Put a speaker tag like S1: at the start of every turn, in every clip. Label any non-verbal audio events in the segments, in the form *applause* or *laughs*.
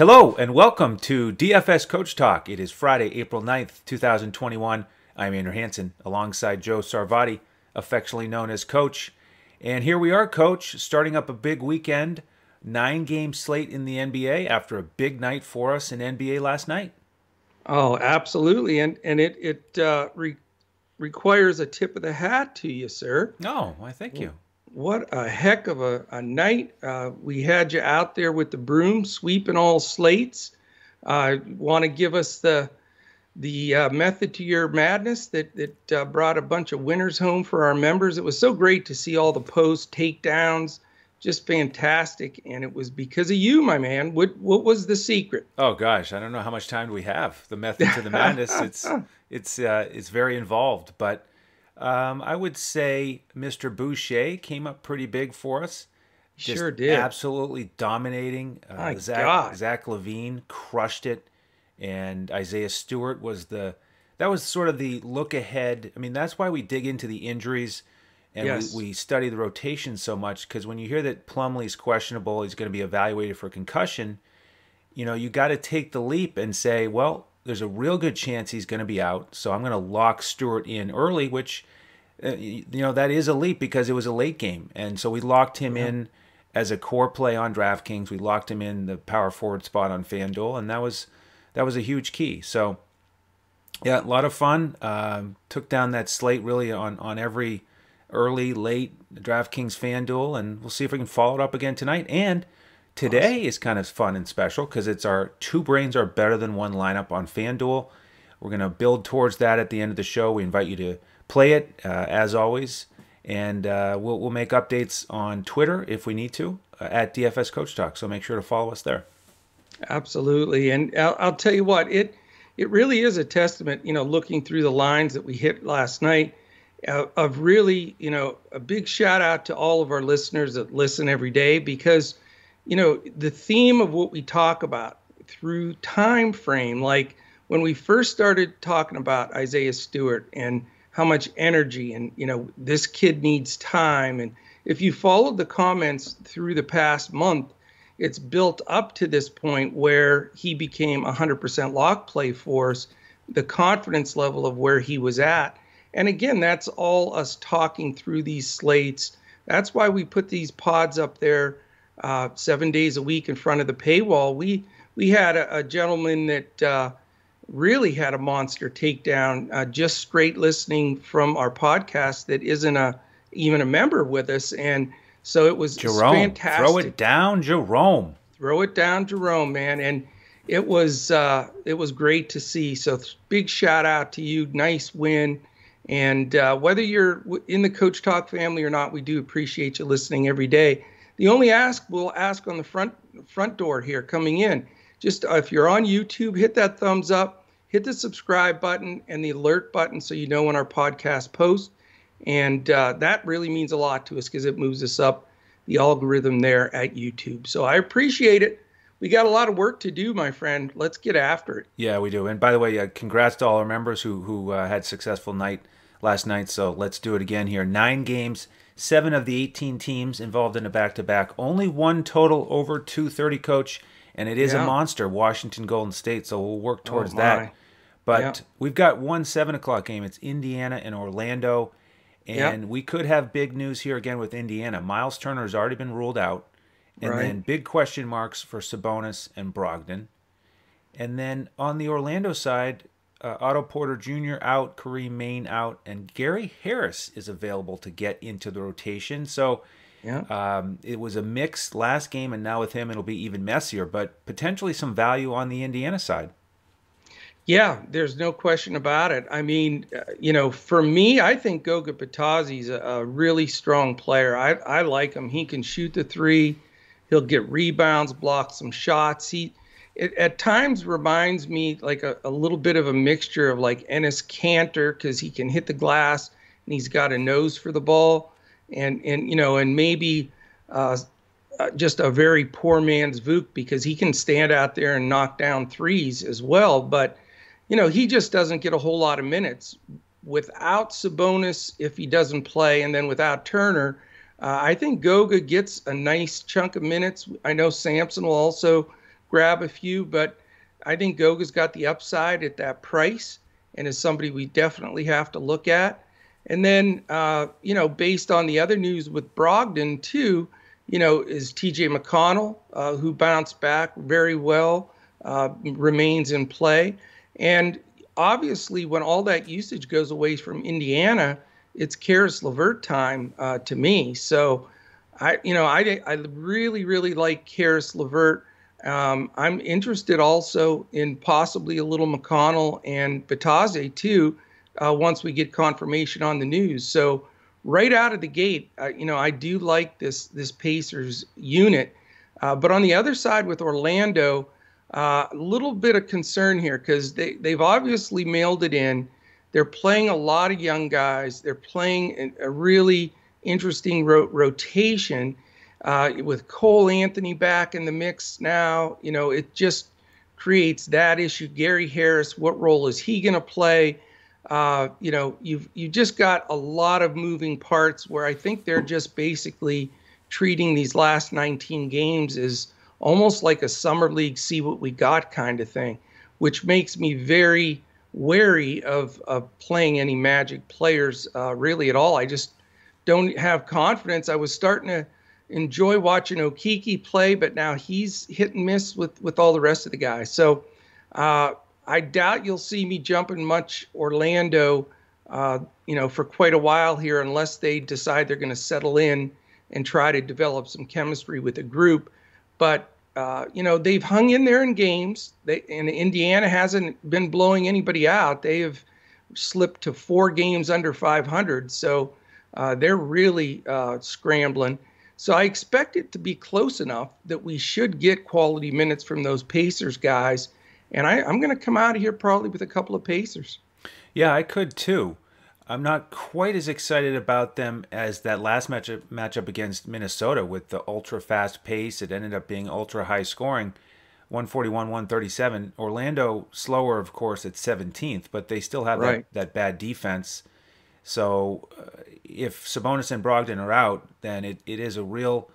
S1: Hello and welcome to DFS Coach Talk. It is Friday, April 9th, 2021. I'm Andrew Hanson alongside Joe Sarvati, affectionately known as Coach. And here we are, Coach, starting up a big weekend, nine game slate in the NBA after a big night for us in NBA last night.
S2: Oh, absolutely. And and it, it uh, re- requires a tip of the hat to you, sir.
S1: No, oh, why thank you.
S2: What a heck of a, a night. Uh, we had you out there with the broom sweeping all slates. Uh, Want to give us the the uh, method to your madness that that uh, brought a bunch of winners home for our members. It was so great to see all the post takedowns, just fantastic, and it was because of you, my man. What what was the secret?
S1: Oh gosh, I don't know how much time do we have. The method to the madness. *laughs* it's it's uh, it's very involved, but um, I would say Mr. Boucher came up pretty big for us.
S2: Just sure did.
S1: Absolutely dominating.
S2: Uh,
S1: Zach,
S2: God.
S1: Zach LaVine crushed it, and Isaiah Stewart was the. That was sort of the look ahead. I mean, that's why we dig into the injuries and
S2: yes.
S1: we, we study the rotation so much because when you hear that Plumlee's questionable, he's going to be evaluated for concussion. You know, you got to take the leap and say, well, there's a real good chance he's going to be out. So I'm going to lock Stewart in early, which, you know, that is a leap because it was a late game. And so we locked him yeah. in as a core play on DraftKings. We locked him in the power forward spot on FanDuel, and that was that was a huge key. So, yeah, a lot of fun. Um, took down that slate really on on every early, late DraftKings FanDuel, and we'll see if we can follow it up again tonight. And Today awesome. is kind of fun and special because it's our two brains are better than one lineup on FanDuel. We're going to build towards that at the end of the show. We invite you to play it uh, as always, and uh, we'll, we'll make updates on Twitter if we need to uh, at DFS Coach Talk. So make sure to follow us there.
S2: Absolutely, and I'll, I'll tell you what it it really is a testament. You know, looking through the lines that we hit last night. Uh, of really, you know, a big shout out to all of our listeners that listen every day because you know, the theme of what we talk about through time frame, like when we first started talking about Isaiah Stewart and how much energy and you know this kid needs time. And if you followed the comments through the past month it's built up to this point where he became 100% lock play force the confidence level of where he was at. And again that's all us talking through these slates. That's why we put these pods up there uh, seven days a week in front of the paywall. We we had a, a gentleman that uh, really had a monster takedown uh, just straight listening from our podcast that isn't a even a member with us, and so it was
S1: Jerome.
S2: fantastic.
S1: Throw it down, Jerome.
S2: Throw it down, Jerome, man, and it was uh, it was great to see. So big shout out to you. Nice win. And uh, whether you're in the Coach Talk family or not, we do appreciate you listening every day. The only ask we'll ask on the front front door here coming in, just uh, if you're on YouTube, hit that thumbs up, hit the subscribe button and the alert button so you know when our podcast posts. And uh, that really means a lot to us because it moves us up the algorithm there at YouTube. So I appreciate it. We got a lot of work to do, my friend. Let's get after it.
S1: Yeah, we do. And by the way, uh, congrats to all our members who who uh, had successful night last night. So let's do it again here. Nine games seven of the 18 teams involved in a back to back. Only one total over 230 coach, and it is yeah. a monster, Washington Golden State. So we'll work oh, towards oh that. But yeah. we've got one seven o'clock game. It's Indiana and Orlando. And we could have big news here again with Indiana. Miles Turner has already been ruled out. And right. then big question marks for Sabonis and Brogdon. And then on the Orlando side, uh, Otto Porter Jr. out, Kareem Maine out, and Gary Harris is available to get into the rotation. So
S2: yeah.
S1: um, it was a mix last game, and now with him, it'll be even messier, but potentially some value on the Indiana side.
S2: Yeah, there's no question about it. I mean, uh, you know, for me, I think Goga Bitadze's a, a really strong player. I, I like him. He can shoot the three. He'll get rebounds, block some shots. He it at times reminds me like a, a little bit of a mixture of like Enes Kanter because he can hit the glass and he's got a nose for the ball, and and you know and maybe uh, uh, just a very poor man's Vuk because he can stand out there and knock down threes as well, but you know he just doesn't get a whole lot of minutes without Sabonis if he doesn't play, and then without Turner. Uh, I think Goga gets a nice chunk of minutes. I know Sampson will also grab a few, but I think Goga's got the upside at that price and is somebody we definitely have to look at. And then, uh, you know, based on the other news with Brogdon, too, you know, is TJ McConnell, uh, who bounced back very well, uh, remains in play. And obviously, when all that usage goes away from Indiana, it's Caris LeVert time uh, to me. So, I, you know, I, I really, really like Caris LeVert. Um, I'm interested also in possibly a little McConnell and Bitadze too, uh, once we get confirmation on the news. So right out of the gate, uh, you know, I do like this this Pacers unit. Uh, but on the other side with Orlando, uh, a little bit of concern here because they they've obviously mailed it in. They're playing a lot of young guys. They're playing a really interesting ro- rotation uh, with Cole Anthony back in the mix now. You know, it just creates that issue. Gary Harris, what role is he going to play? Uh, you know, you've you just got a lot of moving parts where I think they're just basically treating these last 19 games as almost like a summer league see what we got kind of thing, which makes me very wary of, of playing any Magic players uh, really at all. I just don't have confidence. I was starting to enjoy watching Okeke play, but now he's hit and miss with with all the rest of the guys. So uh, I doubt you'll see me jumping much Orlando, uh, you know, for quite a while here, unless they decide they're going to settle in and try to develop some chemistry with a group. But uh, you know, they've hung in there in games. They and Indiana hasn't been blowing anybody out. They have slipped to four games under 500, so uh, they're really uh, scrambling. So I expect it to be close enough that we should get quality minutes from those Pacers guys. And I, am going to come out of here probably with a couple of Pacers.
S1: Yeah, I could too. I'm not quite as excited about them as that last matchup matchup against Minnesota with the ultra fast pace. It ended up being ultra high scoring, 141, 137. Orlando slower, of course, at 17th, but they still have right. that, that bad defense. So uh, if Sabonis and Brogdon are out, then it, it is a real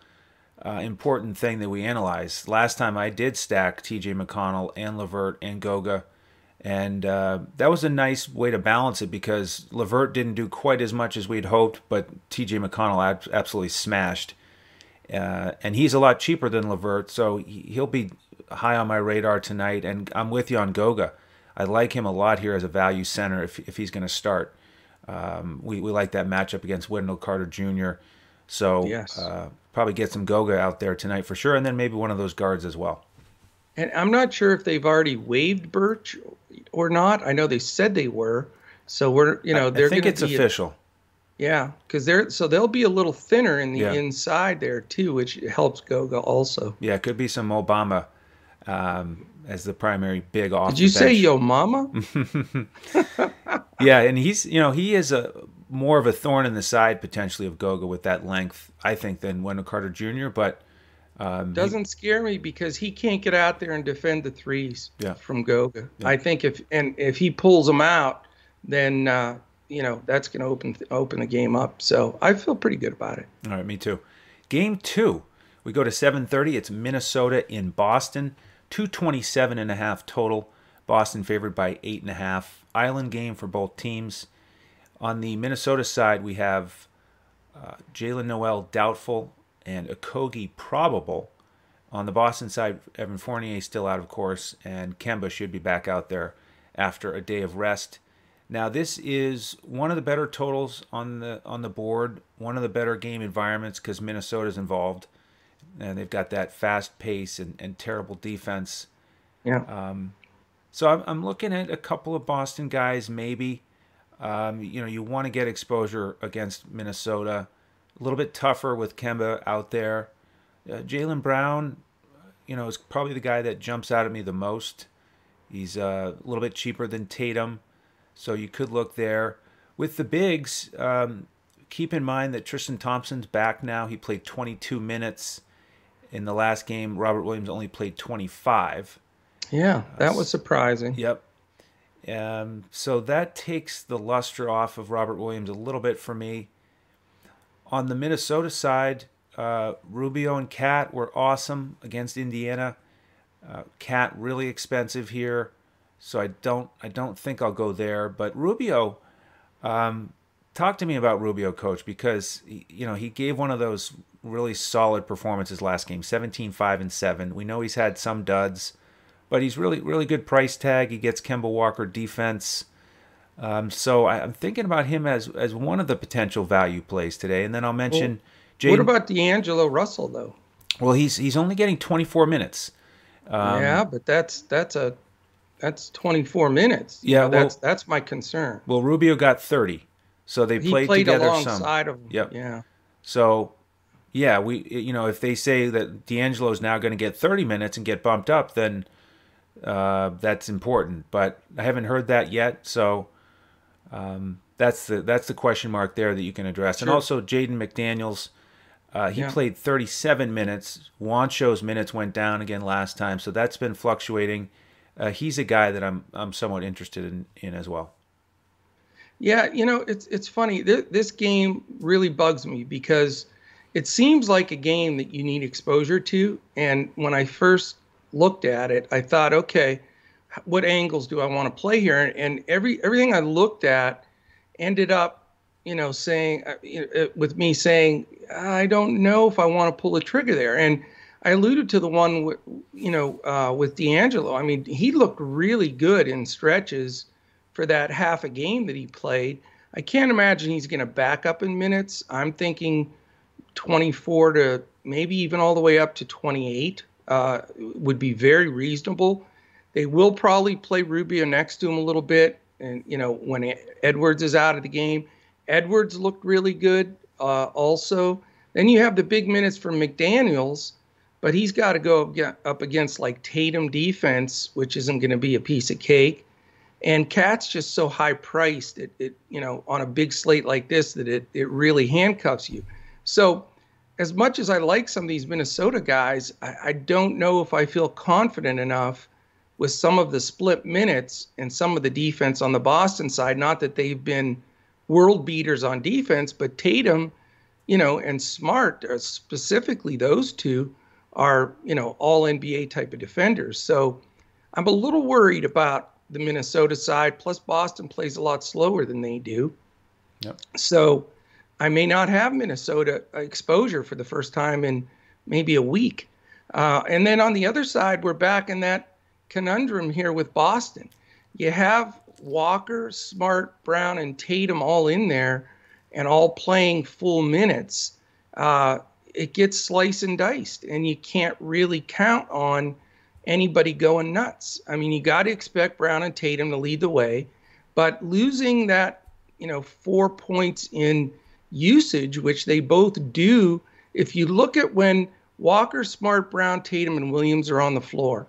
S1: uh, important thing that we analyze. Last time I did stack T.J. McConnell and LeVert and Goga, and uh, that was a nice way to balance it because LeVert didn't do quite as much as we'd hoped, but T.J. McConnell ab- absolutely smashed. Uh, and he's a lot cheaper than LeVert, so he'll be high on my radar tonight. And I'm with you on Goga. I like him a lot here as a value center if, if he's going to start. Um, we, we like that matchup against Wendell Carter Jr. So yes. uh, probably get some Goga out there tonight for sure, and then maybe one of those guards as well.
S2: And I'm not sure if they've already waived Birch or not. I know they said they were. So we're you know they're.
S1: I think it's official.
S2: A, yeah, because they're so they'll be a little thinner in the yeah. inside there too, which helps Goga also.
S1: Yeah, it could be some Mo Bamba um, as the primary big off.
S2: Did you say Yo Mama? *laughs* *laughs*
S1: yeah, and he's you know he is a more of a thorn in the side potentially of Goga with that length, I think, than Wendell Carter Jr. But
S2: um, doesn't he, scare me because he can't get out there and defend the threes yeah. from Goga. Yeah. I think if and if he pulls them out, then uh, you know that's going to open open the game up. So I feel pretty good about it.
S1: All right, me too. Game two, we go to 7:30. It's Minnesota in Boston. 227 and a half total. Boston favored by eight and a half. Island game for both teams. On the Minnesota side, we have uh, Jaylen Nowell doubtful and Okogie probable. On the Boston side, Evan Fournier still out, of course, and Kemba should be back out there after a day of rest. Now, this is one of the better totals on the on the board, one of the better game environments because Minnesota's involved and they've got that fast pace and, and terrible defense.
S2: Yeah. Um,
S1: so I'm, I'm looking at a couple of Boston guys, maybe. Um, you know, you want to get exposure against Minnesota. A little bit tougher with Kemba out there. Uh, Jaylen Brown, you know, is probably the guy that jumps out at me the most. He's uh, a little bit cheaper than Tatum, so you could look there. With the bigs, um, keep in mind that Tristan Thompson's back now. He played 22 minutes. In the last game, Robert Williams only played 25.
S2: Yeah, that was surprising.
S1: Yep. Um, so that takes the luster off of Robert Williams a little bit for me. On the Minnesota side, uh, Rubio and KAT were awesome against Indiana. Uh, really expensive here, so I don't I don't think I'll go there. But Rubio, um, talk to me about Rubio, coach, because you know he gave one of those really solid performances last game 17 5 and 7 we know he's had some duds but he's really really good price tag he gets kemba walker defense um, so I, am thinking about him as as one of the potential value plays today and then i'll mention
S2: well, what about d'angelo russell though?
S1: Well he's he's only getting 24 minutes.
S2: Um, yeah but that's that's a that's 24 minutes.
S1: Yeah well,
S2: that's that's my concern.
S1: well rubio got 30 so they played,
S2: he played
S1: together
S2: alongside
S1: some.
S2: of
S1: yep.
S2: Yeah.
S1: So yeah, we you know if they say that D'Angelo is now going to get 30 minutes and get bumped up, then uh, that's important. But I haven't heard that yet, so um, that's the that's the question mark there that you can address. Sure. And also Jaden McDaniels, uh, he yeah. played 37 minutes. Juancho's minutes went down again last time, so that's been fluctuating. Uh, he's a guy that I'm I'm somewhat interested in, in as well.
S2: Yeah, you know it's it's funny. This, this game really bugs me because it seems like a game that you need exposure to. And when I first looked at it, I thought, okay, what angles do I want to play here? And every everything I looked at ended up, you know, saying uh, uh, with me saying, I don't know if I want to pull the trigger there. And I alluded to the one, with, you know, uh, with D'Angelo. I mean, he looked really good in stretches for that half a game that he played. I can't imagine he's going to back up in minutes. I'm thinking 24 to maybe even all the way up to 28 uh, would be very reasonable. They will probably play Rubio next to him a little bit, and you know when Edwards is out of the game, Edwards looked really good uh, also. Then you have the big minutes for McDaniels, but he's got to go up against like Tatum defense, which isn't going to be a piece of cake. And KAT's just so high priced, it, it you know on a big slate like this that it it really handcuffs you. So, as much as I like some of these Minnesota guys, I, I, don't know if I feel confident enough with some of the split minutes and some of the defense on the Boston side. Not that they've been world beaters on defense, but Tatum, you know, and Smart, uh, specifically those two, are, you know, all NBA type of defenders. So I'm a little worried about the Minnesota side. Plus, Boston plays a lot slower than they do. Yep. So, I may not have Minnesota exposure for the first time in maybe a week. Uh, and then on the other side, we're back in that conundrum here with Boston. You have Walker, Smart, Brown, and Tatum all in there and all playing full minutes. Uh, it gets sliced and diced, and you can't really count on anybody going nuts. I mean, you got to expect Brown and Tatum to lead the way, but losing that, you know, four points in usage, which they both do. If you look at when Walker, Smart, Brown, Tatum, and Williams are on the floor,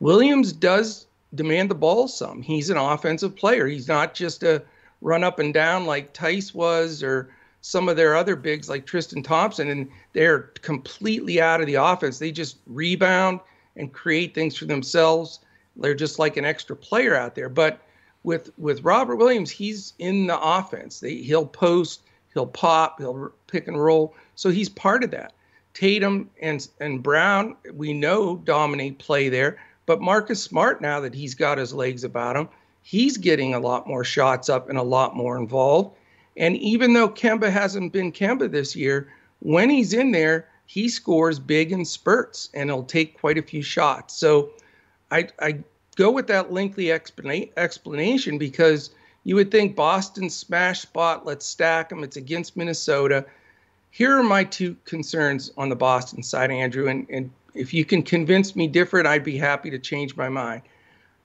S2: Williams does demand the ball some. He's an offensive player. He's not just a run up and down like Theis was or some of their other bigs like Tristan Thompson, and they're completely out of the offense. They just rebound and create things for themselves. They're just like an extra player out there. But with with Robert Williams, he's in the offense. They, he'll post, He'll pop, he'll pick and roll. So he's part of that. Tatum and and Brown, we know dominate play there, but Marcus Smart now that he's got his legs about him, he's getting a lot more shots up and a lot more involved. And even though Kemba hasn't been Kemba this year, when he's in there, he scores big in spurts and he'll take quite a few shots. So I I go with that lengthy explana- explanation because you would think Boston smash spot, let's stack them. It's against Minnesota. Here are my two concerns on the Boston side, Andrew. And, and if you can convince me different, I'd be happy to change my mind.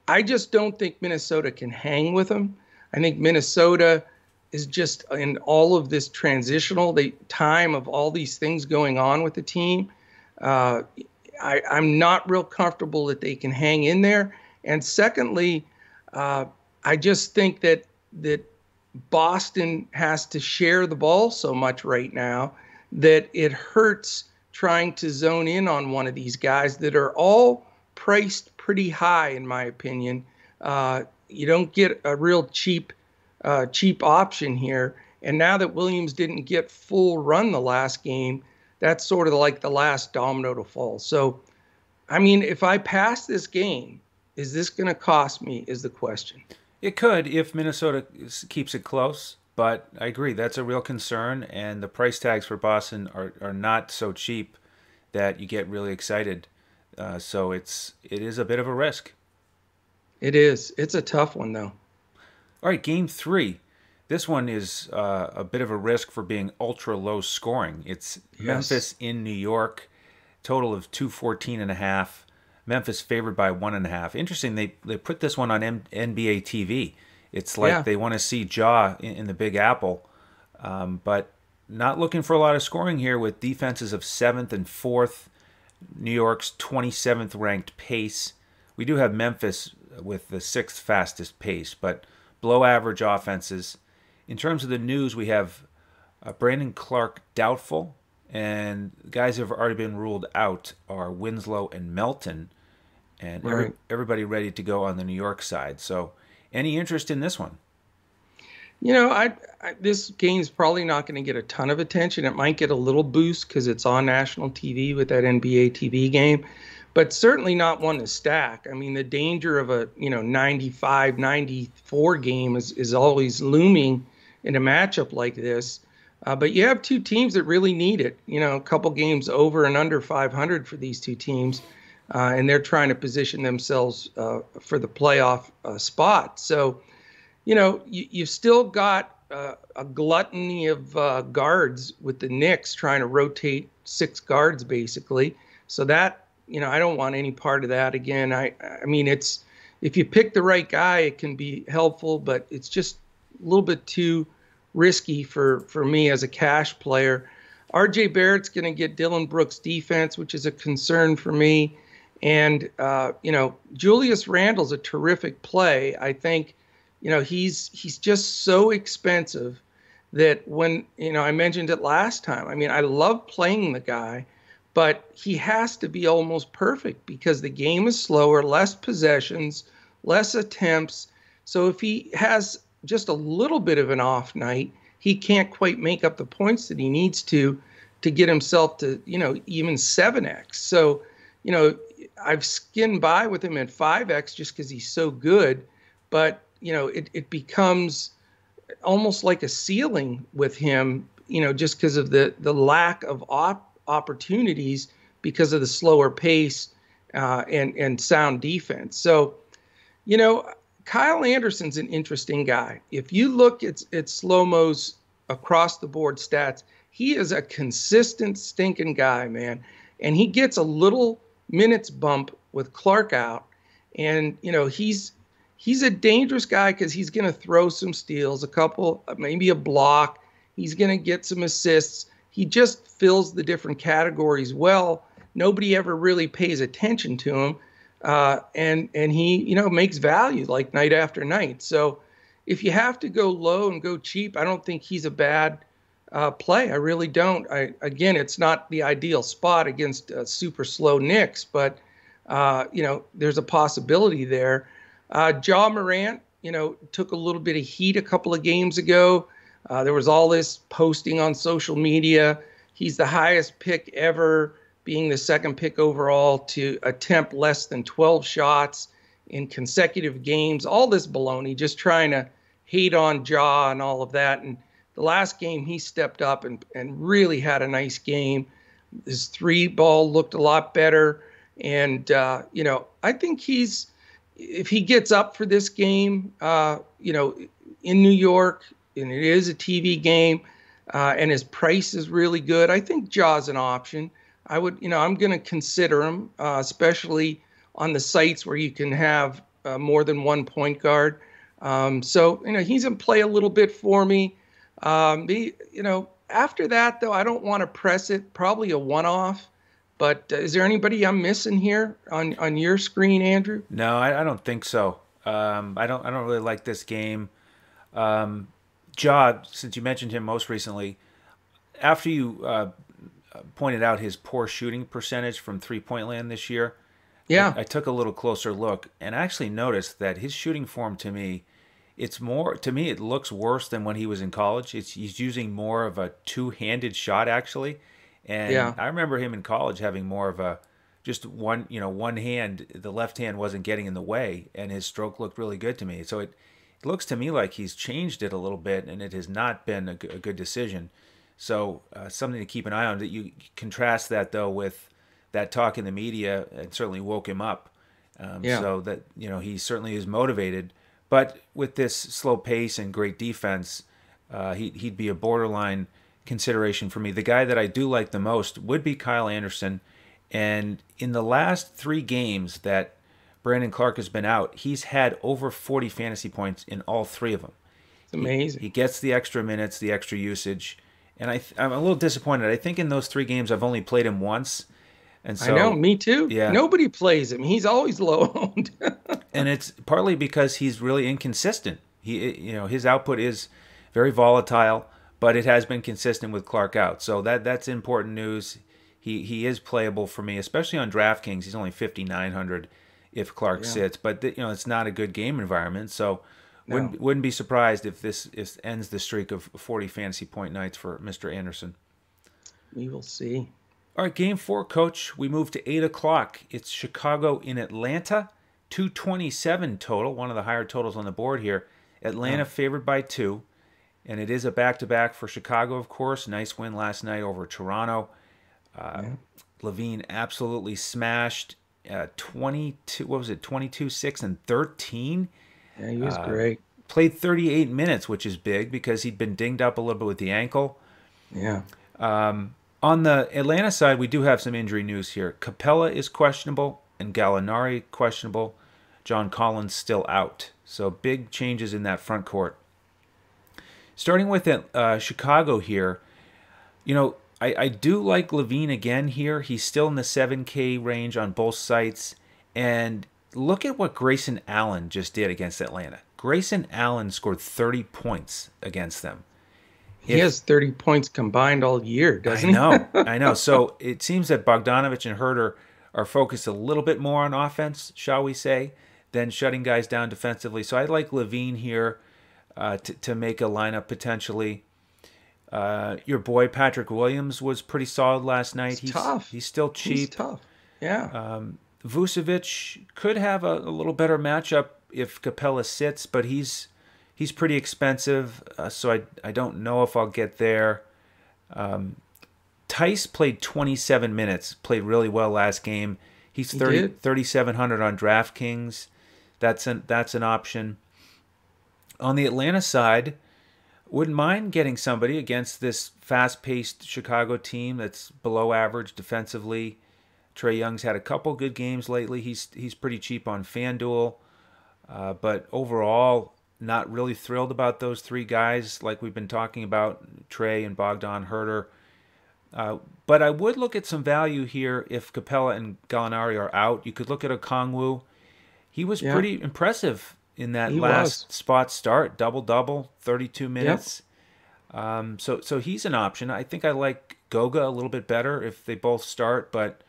S2: I just don't think Minnesota can hang with them. I think Minnesota is just in all of this transitional the time of all these things going on with the team. Uh, I, am not real comfortable that they can hang in there. And secondly, uh, I just think that that Boston has to share the ball so much right now that it hurts trying to zone in on one of these guys that are all priced pretty high, in my opinion. Uh, you don't get a real cheap, uh, cheap option here. And now that Williams didn't get full run the last game, that's sort of like the last domino to fall. So I mean, if I pass this game, is this going to cost me? Is the question.
S1: It could if Minnesota keeps it close, but I agree that's a real concern, and the price tags for Boston are, are not so cheap that you get really excited. Uh, so it's it is a bit of a risk.
S2: It is. It's a tough one though.
S1: All right, game three. This one is uh, a bit of a risk for being ultra low scoring. It's yes. Memphis in New York, total of 214 and a half. Memphis favored by one and a half. Interesting, they, they put this one on M- NBA TV. It's like yeah. they want to see Ja in, in the Big Apple, um, but not looking for a lot of scoring here with defenses of seventh and fourth. New York's 27th ranked pace. We do have Memphis with the sixth fastest pace, but below average offenses. In terms of the news, we have uh, Brandon Clarke doubtful, and guys who have already been ruled out are Winslow and Melton, and right. every, everybody ready to go on the New York side. So, any interest in this one?
S2: You know, I, I this game's probably not going to get a ton of attention. It might get a little boost because it's on national TV with that NBA TV game but certainly not one to stack. I mean, the danger of a you know 95, 94 game is is always looming in a matchup like this. Uh, but you have two teams that really need it. You know, a couple games over and under 500 for these two teams, uh, and they're trying to position themselves uh, for the playoff uh, spot. So, you know, you, you've still got uh, a gluttony of uh, guards with the Knicks trying to rotate six guards basically. So that you know, I don't want any part of that again. I, I mean, it's if you pick the right guy, it can be helpful, but it's just a little bit too risky for for me as a cash player. RJ Barrett's going to get Dillon Brooks defense, which is a concern for me. And uh, you know, Julius Randle's a terrific play. I think, you know, he's he's just so expensive that when you know I mentioned it last time. I mean, I love playing the guy, but he has to be almost perfect because the game is slower, less possessions, less attempts. So if he has just a little bit of an off night, he can't quite make up the points that he needs to to get himself to, you know, even 7x. So, you know, I've skinned by with him at 5x just because he's so good, but, you know, it, it becomes almost like a ceiling with him, you know, just because of the the lack of op opportunities because of the slower pace uh, and and sound defense. So, you know, Kyle Anderson's an interesting guy. If you look at at slow mos across the board stats, he is a consistent stinking guy, man, and he gets a little minutes bump with Clarke out, and you know he's he's a dangerous guy because he's going to throw some steals, a couple, maybe a block. He's going to get some assists he just fills the different categories well. Nobody ever really pays attention to him, uh, and and he you know makes value like night after night. So if you have to go low and go cheap, I don't think he's a bad uh, play. I really don't. I again, it's not the ideal spot against uh, super slow Knicks, but uh, you know there's a possibility there. Uh, Ja Morant, you know, took a little bit of heat a couple of games ago. Uh, there was all this posting on social media. He's the highest pick ever, being the second pick overall to attempt less than 12 shots in consecutive games. All this baloney, just trying to hate on Ja and all of that. And the last game, he stepped up and, and really had a nice game. His three ball looked a lot better. And, uh, you know, I think he's, if he gets up for this game, uh, you know, in New York, and it is a TV game, uh, and his price is really good. I think Ja's an option. I would, you know, I'm going to consider him, uh, especially on the sites where you can have uh, more than one point guard. Um, so, you know, he's in play a little bit for me. Um, the, you know, after that, though, I don't want to press it. Probably a one-off. But uh, is there anybody I'm missing here on on your screen, Andrew?
S1: No, I, I don't think so. Um, I don't. I don't really like this game. Um, Ja, since you mentioned him most recently, after you uh, pointed out his poor shooting percentage from three point land this year,
S2: yeah,
S1: I, I, took a little closer look and actually noticed that his shooting form to me, it's more to me it looks worse than when he was in college. It's he's using more of a two handed shot actually, and yeah. I remember him in college having more of a just one you know one hand the left hand wasn't getting in the way and his stroke looked really good to me so it, it looks to me like he's changed it a little bit and it has not been a, a good decision so uh, something to keep an eye on that you contrast that though with that talk in the media and certainly woke him up um, yeah. so that you know he certainly is motivated but with this slow pace and great defense uh, he, he'd be a borderline consideration for me the guy that i do like the most would be kyle anderson and in the last three games that Brandon Clarke has been out, he's had over 40 fantasy points in all three of them.
S2: It's amazing.
S1: He, he gets the extra minutes, the extra usage. And I, I'm a little disappointed. I think in those three games, I've only played him once. And so,
S2: I know, me too. Yeah. Nobody plays him. He's always *laughs* low owned.
S1: and it's partly because he's really inconsistent. He, you know, his output is very volatile, but it has been consistent with Clarke out. So that that's important news he he is playable for me, especially on DraftKings. He's only 5900 if Clarke yeah. sits, but you know it's not a good game environment. So no. wouldn't wouldn't be surprised if this if ends the streak of 40 fantasy point nights for Mr. Anderson.
S2: We will see.
S1: All right, game four, coach. We move to eight o'clock. It's Chicago in Atlanta, 227 total, one of the higher totals on the board here. Atlanta favored by two, and it is a back to back for Chicago, of course. Nice win last night over Toronto. Uh, yeah. LaVine absolutely smashed uh, 22, what was it, 22, 6, and 13.
S2: Yeah, he was uh, great.
S1: Played 38 minutes, which is big because he'd been dinged up a little bit with the ankle.
S2: Yeah.
S1: Um, on the Atlanta side, we do have some injury news here. Capela is questionable and Gallinari questionable. John Collins still out. So big changes in that front court. Starting with uh, Chicago here, you know, I, I do like LaVine again here. He's still in the 7K range on both sites. And look at what Grayson Allen just did against Atlanta. Grayson Allen scored 30 points against them.
S2: He if, has 30 points combined all year, doesn't
S1: he? I know. *laughs* I know. So it seems that Bogdanovich and Huerter are focused a little bit more on offense, shall we say, than shutting guys down defensively. So I like LaVine here uh, to, to make a lineup potentially. Uh, your boy Patrick Williams was pretty solid last night.
S2: He's, he's tough.
S1: He's still cheap. He's
S2: tough. Yeah.
S1: Um, Vucevic could have a, a, little better matchup if Capela sits, but he's he's pretty expensive, uh, so I I don't know if I'll get there. Um, Theis played 27 minutes, played really well last game. He's 30, he 3,700 on DraftKings. That's an that's an option. On the Atlanta side, wouldn't mind getting somebody against this fast-paced Chicago team that's below average defensively. Trae Young's had a couple good games lately. He's he's pretty cheap on FanDuel, uh, but overall, not really thrilled about those three guys like we've been talking about Trae and Bogdan Huerter. Uh, but I would look at some value here if Capela and Gallinari are out. You could look at Okongwu. He was yeah. pretty impressive in that he last was. spot start, double double, 32 minutes. Yep. Um, so so he's an option. I think I like Goga a little bit better if they both start, but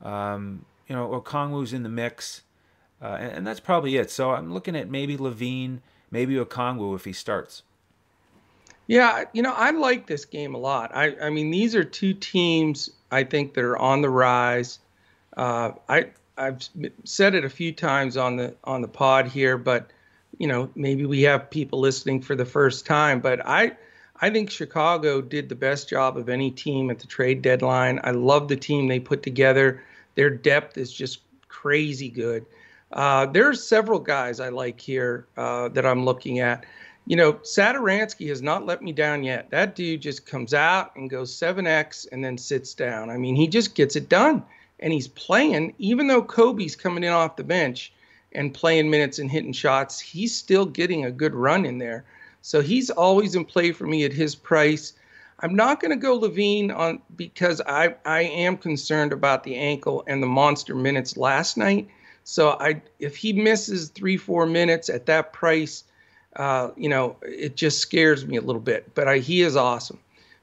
S1: um, you know Okongwu's in the mix, uh, and, and, that's probably it. So I'm looking at maybe LaVine, maybe Okongwu if he starts.
S2: Yeah, you know I like this game a lot. I I mean these are two teams I think that are on the rise. Uh, I I've said it a few times on the on the pod here, but you know maybe we have people listening for the first time. But I I think Chicago did the best job of any team at the trade deadline. I love the team they put together. Their depth is just crazy good. Uh, there's several guys I like here uh, that I'm looking at. You know, Satoransky has not let me down yet. That dude just comes out and goes 7x and then sits down. I mean, he just gets it done and he's playing, even though Coby's coming in off the bench and playing minutes and hitting shots, he's still getting a good run in there. So he's always in play for me at his price. I'm not going to go LaVine on because I I am concerned about the ankle and the monster minutes last night. So I if he misses three four minutes at that price, uh, you know it just scares me a little bit. But I, he is awesome.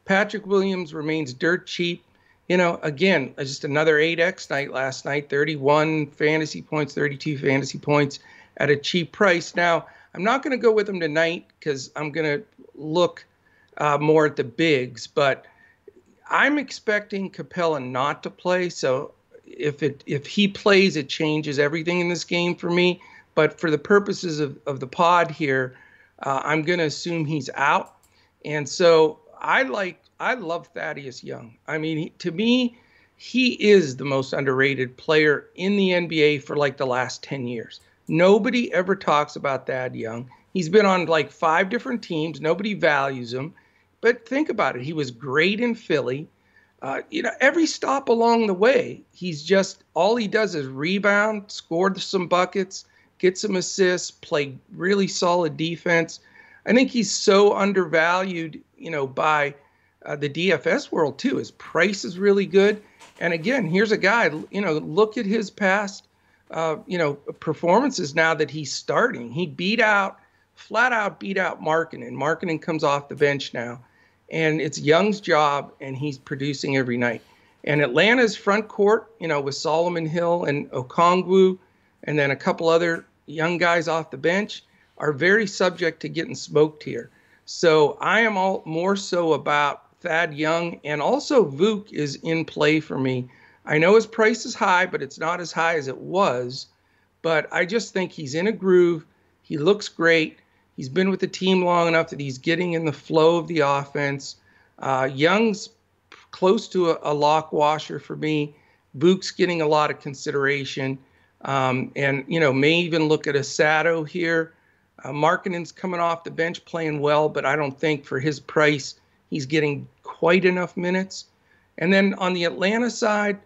S2: Patrick Williams remains dirt cheap you know, again, uh, just another 8x night last night 31 fantasy points, 32 fantasy points at a cheap price. Now, I'm not going to go with him tonight because I'm going to look uh, more at the bigs, but I'm expecting Capela not to play. So if it if he plays, it changes everything in this game for me. But for the purposes of, of the pod here, uh, I'm going to assume he's out. And so I like I love Thaddeus Young. I mean, he, to me, he is the most underrated player in the NBA for like the last 10 years. Nobody ever talks about Thad Young. He's been on like five different teams. Nobody values him. But think about it. He was great in Philly. Uh, you know, every stop along the way, he's just all he does is rebound, scored some buckets, get some assists, play really solid defense. I think he's so undervalued, you know, by uh, the DFS world too. His price is really good. And again, here's a guy, you know, look at his past, uh, you know, performances now that he's starting. He beat out, flat out beat out Markkanen. Markkanen comes off the bench now and it's Young's job, and he's producing every night. And Atlanta's front court, you know, with Solomon Hill and Okongwu, and then a couple other young guys off the bench, are very subject to getting smoked here. So I am all more so about Thad Young, and also Vuk is in play for me. I know his price is high, but it's not as high as it was. But I just think he's in a groove. He looks great. He's been with the team long enough that he's getting in the flow of the offense. Uh, Young's close to a, a, lock washer for me. Vuk's getting a lot of consideration. Um, and, you know, may even look at Asado here. Uh, Markkanen's coming off the bench playing well, but I don't think for his price he's getting quite enough minutes. And then on the Atlanta side,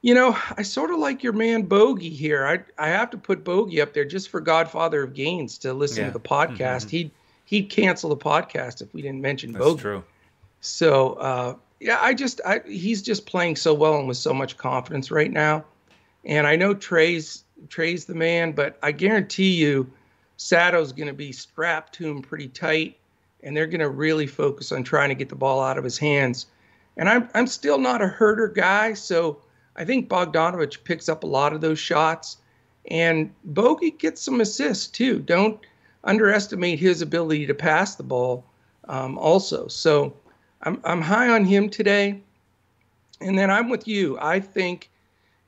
S2: you know, I sort of like your man Bogey here. I I have to put Bogey up there just for Godfather of Gains to listen yeah. to the podcast. Mm-hmm. He'd he'd cancel the podcast if we didn't mention
S1: That's
S2: Bogey.
S1: true.
S2: So uh, yeah, I just I he's just playing so well and with so much confidence right now. And I know Trae's Trae's the man, but I guarantee you, Sato's going to be strapped to him pretty tight, and they're going to really focus on trying to get the ball out of his hands. And I'm I'm still not a Huerter guy, so I think Bogdanovich picks up a lot of those shots, and Bogey gets some assists too. Don't underestimate his ability to pass the ball, um, also. So I'm I'm high on him today, and then I'm with you. I think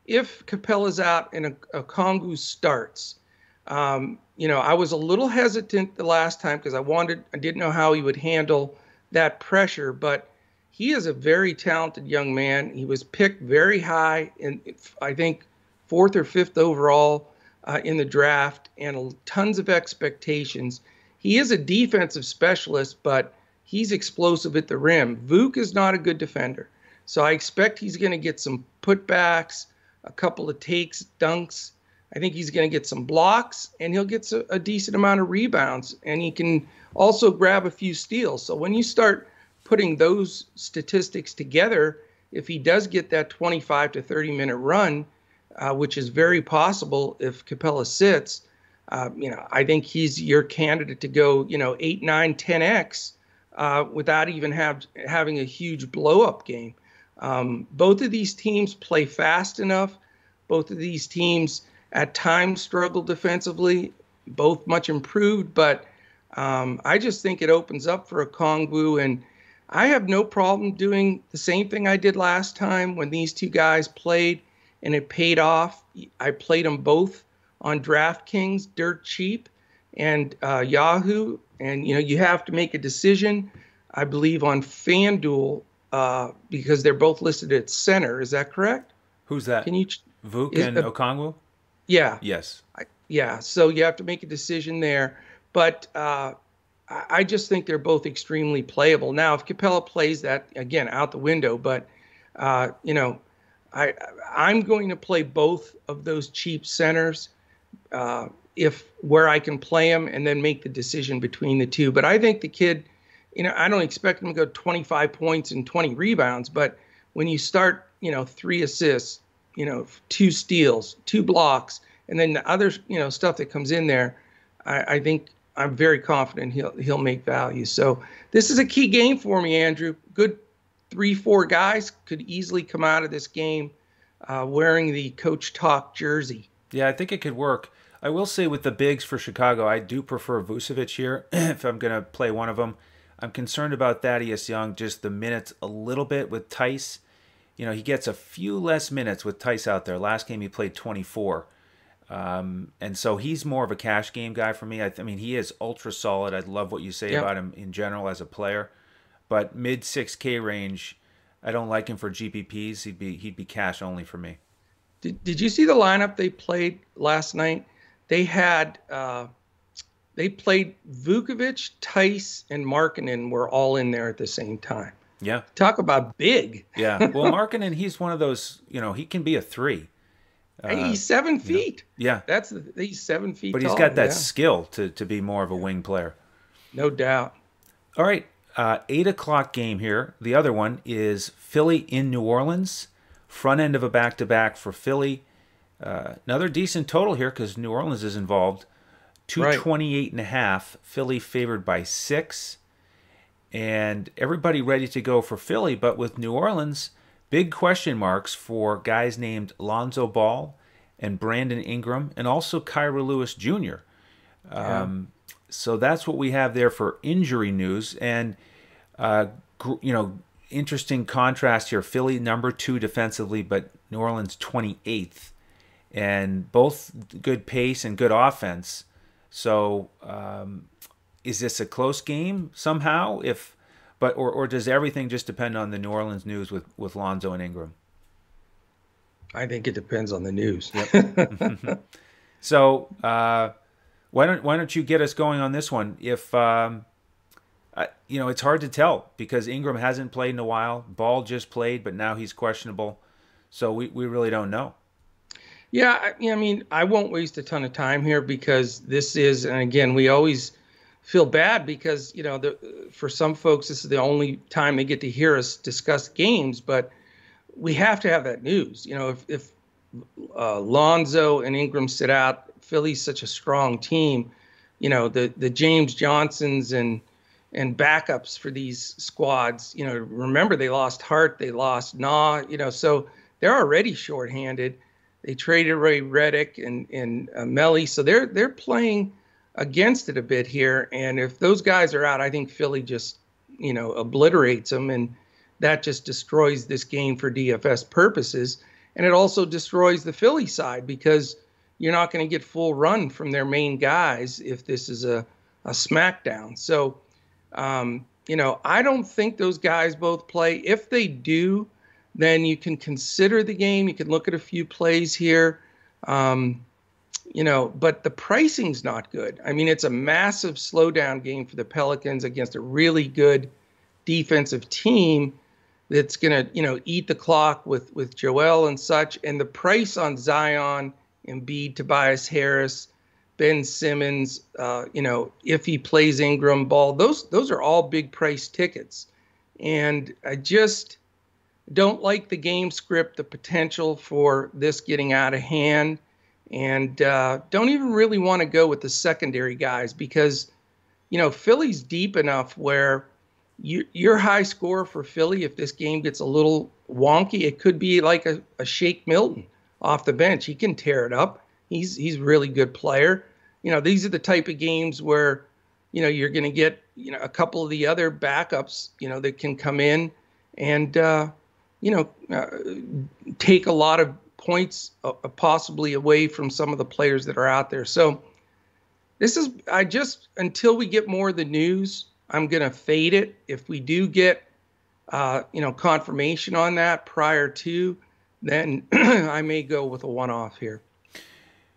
S2: if Capela's out and a, Okongwu starts, um, you know, I was a little hesitant the last time because I wanted I didn't know how he would handle that pressure, but he is a very talented young man. He was picked very high in, I think, fourth or fifth overall uh, in the draft, and tons of expectations. He is a defensive specialist, but he's explosive at the rim. Vuk is not a good defender, so I expect he's going to get some putbacks, a couple of takes, dunks. I think he's going to get some blocks, and he'll get a, a decent amount of rebounds, and he can also grab a few steals. So when you start putting those statistics together, if he does get that 25 to 30 minute run, uh, which is very possible if Capela sits, uh, you know, I think he's your candidate to go, you know, 8, 9, 10x uh, without even have, having a huge blow up game. Um, both of these teams play fast enough. Both of these teams at times struggle defensively, both much improved, but um, I just think it opens up for Okongwu and I have no problem doing the same thing I did last time when these two guys played and it paid off. I played them both on DraftKings, dirt cheap, and uh, Yahoo. And you know, you have to make a decision. I believe on FanDuel uh, because they're both listed at center. Is that correct?
S1: Who's that?
S2: Can you?
S1: Vuk and uh, Okongwu?
S2: Yeah.
S1: Yes.
S2: I, yeah. So you have to make a decision there. But uh, I just think they're both extremely playable. Now, if Capela plays that again out the window, but uh, you know, I I'm going to play both of those cheap centers uh, if where I can play them and then make the decision between the two. But I think the kid, you know, I don't expect him to go 25 points and 20 rebounds, but when you start, you know, three assists, you know, two steals, two blocks, and then the other, you know, stuff that comes in there, I, I think I'm very confident he'll he'll make value. So this is a key game for me, Andrew. Good three, four guys could easily come out of this game uh, wearing the coach talk jersey.
S1: Yeah, I think it could work. I will say with the bigs for Chicago, I do prefer Vucevic here *clears throat* if I'm going to play one of them. I'm concerned about Thaddeus Young, just the minutes a little bit with Theis. you know, he gets a few less minutes with Theis out there. Last game he played 24. Um, and so he's more of a cash game guy for me. I, I mean, he is ultra solid. I love what you say
S2: Yep.
S1: about him in general as a player, but mid 6K range, I don't like him for GPPs. He'd be he'd be cash only for me.
S2: Did, did you see the lineup they played last night? They had uh, they played Vucevic, Theis, and Markkanen were all in there at the same time.
S1: Yeah,
S2: Talk about big.
S1: yeah. Well, *laughs* Markkanen, he's one of those. You know, he can be a three.
S2: Hey, he's seven feet.
S1: Yeah,
S2: That's he's seven feet.
S1: but he's
S2: tall,
S1: got that
S2: yeah,
S1: skill to to be more of a wing player.
S2: no doubt.
S1: All right, uh, eight o'clock game here. The other one is Philly in New Orleans. Front end of a back to back for Philly. Uh, another decent total here because New Orleans is involved. 228 and a half. Philly favored by six. And everybody ready to go for Philly, but with New Orleans, big question marks for guys named Lonzo Ball and Brandon Ingram and also Kira Lewis Jr. Um, so that's what we have there for injury news. And, uh, gr- you know, interesting contrast here. Philly number two defensively, but New Orleans 28th. And both good pace and good offense. So um, is this a close game somehow? If but or, or does everything just depend on the New Orleans news with, with Lonzo and Ingram?
S2: I think it depends on the news. *laughs*
S1: So uh, why don't why don't you get us going on this one? If um, I, you know, it's hard to tell because Ingram hasn't played in a while. Ball just played, but now he's questionable. So we, we really don't know.
S2: Yeah, I, yeah, I mean, I won't waste a ton of time here because this is, and again, we always feel bad because you know, the, for some folks, this is the only time they get to hear us discuss games. But we have to have that news. You know, if if uh, Lonzo and Ingram sit out, Philly's such a strong team. You know, the the James Johnsons and and backups for these squads. You know, remember they lost Hart, they lost Nah. You know, so they're already shorthanded. They traded Ray Redick and and uh, Melli, so they're they're playing against it a bit here. And if those guys are out, I think Philly just you know obliterates them, and that just destroys this game for DFS purposes. And it also destroys the Philly side because you're not going to get full run from their main guys if this is a a SmackDown. So um, you know, I don't think those guys both play. If they do, then you can consider the game. You can look at a few plays here. Um, you know, but the pricing's not good. I mean, it's a massive slowdown game for the Pelicans against a really good defensive team that's going to, you know, eat the clock with with Joel and such. And the price on Zion, Embiid, Tobias Harris, Ben Simmons, uh, you know, if he plays Ingram, Ball, those those are all big price tickets. And I just don't like the game script, the potential for this getting out of hand, and uh, don't even really want to go with the secondary guys because, you know, Philly's deep enough where you, your high score for Philly, if this game gets a little wonky, it could be like a, a Shake Milton off the bench. He can tear it up. He's he's a really good player. You know, these are the type of games where, you know, you're going to get you know a couple of the other backups, you know, that can come in and uh, you know uh, take a lot of points uh, possibly away from some of the players that are out there. So this is I just until we get more of the news, I'm going to fade it. If we do get uh, you know confirmation on that prior to, then *clears throat* I may go with a one-off here.